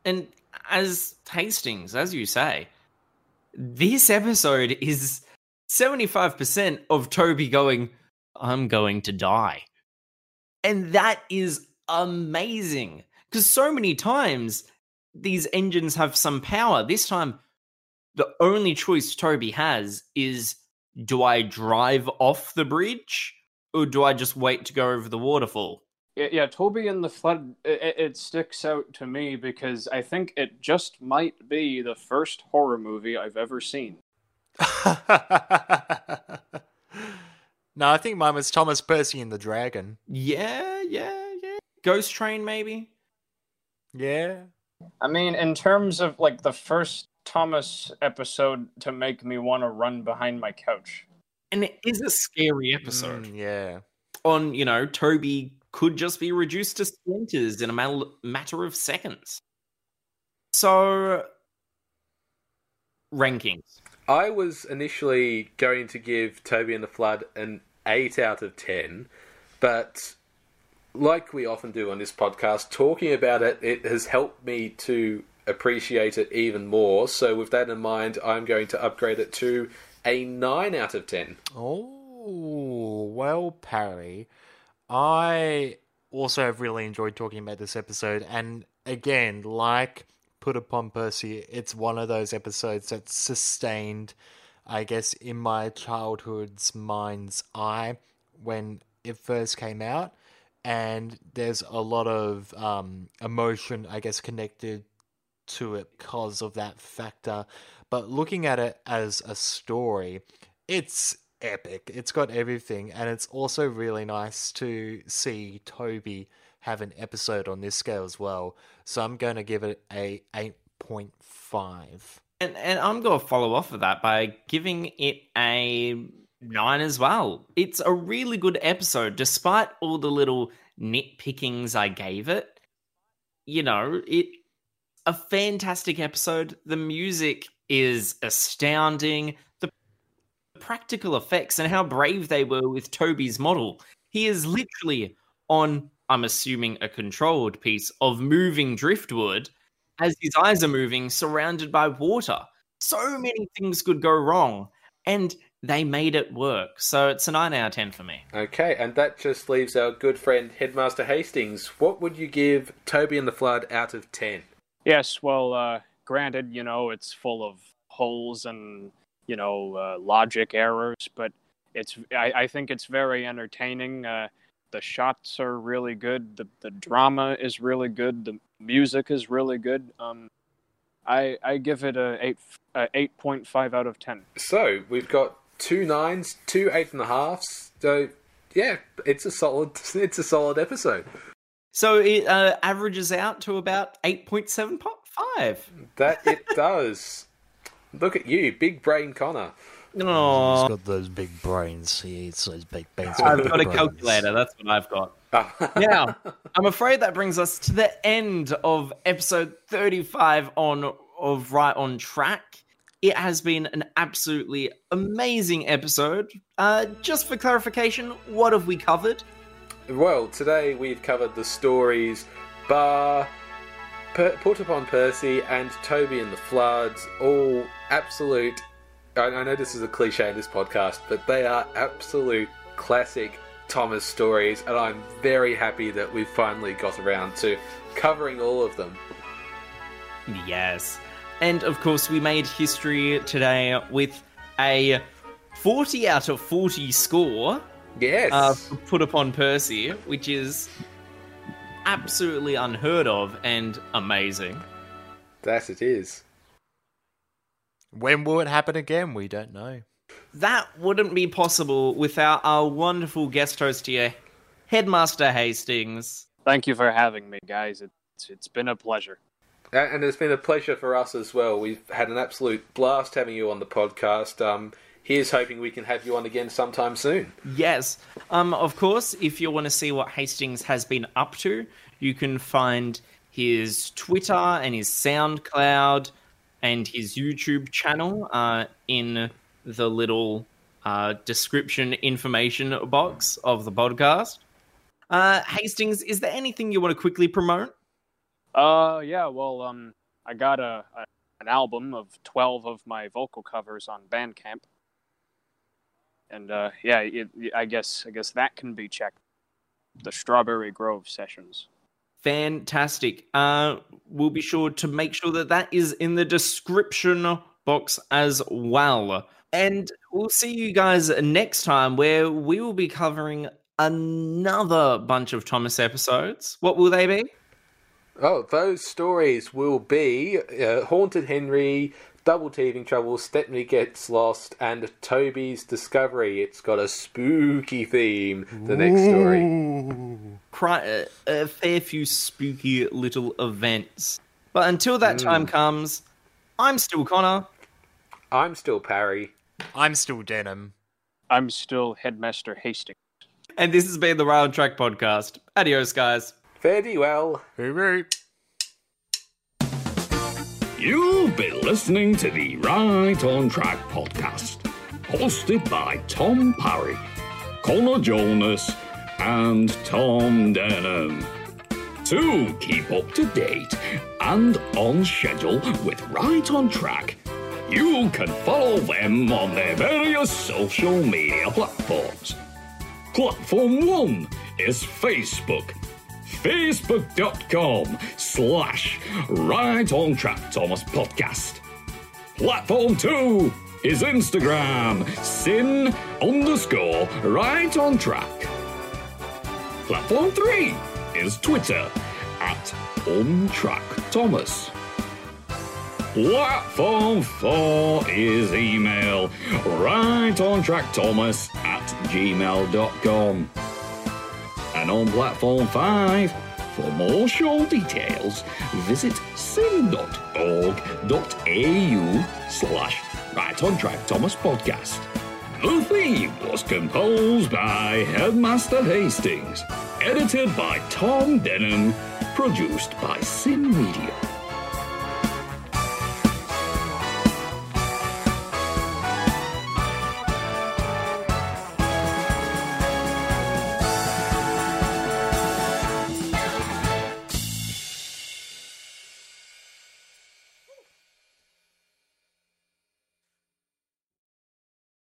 and as Hastings, as you say, this episode is 75% of Toby going, I'm going to die. And that is amazing. Because so many times these engines have some power. This time, the only choice Toby has is do I drive off the bridge or do I just wait to go over the waterfall? Yeah, yeah, Toby and the Flood, it, it sticks out to me because I think it just might be the first horror movie I've ever seen. no, I think mine was Thomas Percy and the Dragon. Yeah, yeah, yeah. Ghost Train, maybe? Yeah. I mean, in terms of like the first Thomas episode to make me want to run behind my couch. And it is a scary episode. Mm, yeah. On, you know, Toby could just be reduced to splinters in a matter of seconds. So, rankings. I was initially going to give Toby and the Flood an 8 out of 10, but like we often do on this podcast, talking about it, it has helped me to appreciate it even more. So, with that in mind, I'm going to upgrade it to a 9 out of 10. Oh, well, Parry, I also have really enjoyed talking about this episode. And again, like Put Upon Percy, it's one of those episodes that's sustained, I guess, in my childhood's mind's eye when it first came out. And there's a lot of um, emotion, I guess, connected to it because of that factor. But looking at it as a story, it's epic. It's got everything, and it's also really nice to see Toby have an episode on this scale as well. So I'm going to give it a 8.5. And, and I'm going to follow off of that by giving it a nine as well. It's a really good episode, despite all the little nitpickings I gave it. You know, it a fantastic episode. The music is astounding. The practical effects and how brave they were with Toby's model. He is literally on, I'm assuming, a controlled piece of moving driftwood as his eyes are moving, surrounded by water. So many things could go wrong, and they made it work. So it's a 9 out of 10 for me. Okay, and that just leaves our good friend Headmaster Hastings. What would you give Toby and the Flood out of 10? Yes, well, uh, granted, you know, it's full of holes and, you know, uh, logic errors, but it's I, I think it's very entertaining. Uh, the shots are really good. The the drama is really good. The music is really good. Um, I I give it a eight a eight point five out of ten. So we've got two nines, two eight and a halves. So yeah, it's a solid it's a solid episode. So it uh, averages out to about 8.75. That it does. Look at you, big brain Connor. Oh, He's got those big brains. He eats those big brains. I've got a brains. calculator. That's what I've got. now, I'm afraid that brings us to the end of episode 35 on of Right on Track. It has been an absolutely amazing episode. Uh, just for clarification, what have we covered? Well, today we've covered the stories Baa, per- Put Upon Percy, and Toby and the Floods. All absolute. I, I know this is a cliche in this podcast, but they are absolute classic Thomas stories, and I'm very happy that we've finally got around to covering all of them. Yes. And of course, we made history today with a 40 out of 40 score Yes. uh, Put Upon Percy, which is absolutely unheard of and amazing. that it is. When will it happen again? We don't know. That wouldn't be possible without our wonderful guest host here, Headmaster Hastings. Thank you for having me, guys. It's it's been a pleasure. And it's been a pleasure for us as well. We've had an absolute blast having you on the podcast. Um, here's hoping we can have you on again sometime soon. Yes. Um, of course, if you want to see what Hastings has been up to, you can find his Twitter and his SoundCloud and his YouTube channel uh, in the little uh, description information box of the podcast. Uh, Hastings, is there anything you want to quickly promote? Uh, yeah. Well, um, I got a, a an album of 12 of my vocal covers on Bandcamp. And uh, yeah, it, I guess I guess that can be checked. The Strawberry Grove sessions. Fantastic. Uh, we'll be sure to make sure that that is in the description box as well. And we'll see you guys next time where we will be covering another bunch of Thomas episodes. What will they be? Oh, those stories will be uh, Haunted Henry, Double Teething Trouble, Stepney Gets Lost, and Toby's Discovery. It's got a spooky theme, the next story. Cry, a, a fair few spooky little events. But until that hmm. time comes, I'm still Connor. I'm still Parry. I'm still Denham. I'm still Headmaster Hastings. And this has been the Rail Track Podcast. Adios, guys. Fare thee well. Hooray. You've been listening to the Right on Track podcast, hosted by Tom Parry, Connor Jonas, and Tom Denham. To keep up to date and on schedule with Right on Track, you can follow them on their various social media platforms. Platform 1 is Facebook facebook.com slash right on track thomas podcast. Platform 2 is instagram. SYN underscore right on track. Platform 3 is twitter at on track thomas. Platform 4 is email right on track thomas at gmail.com and on platform 5. For more show details, visit syn.org.au slash right on track Thomas podcast. The theme was composed by Headmaster Hastings, edited by Tom Denham, produced by SYN Media.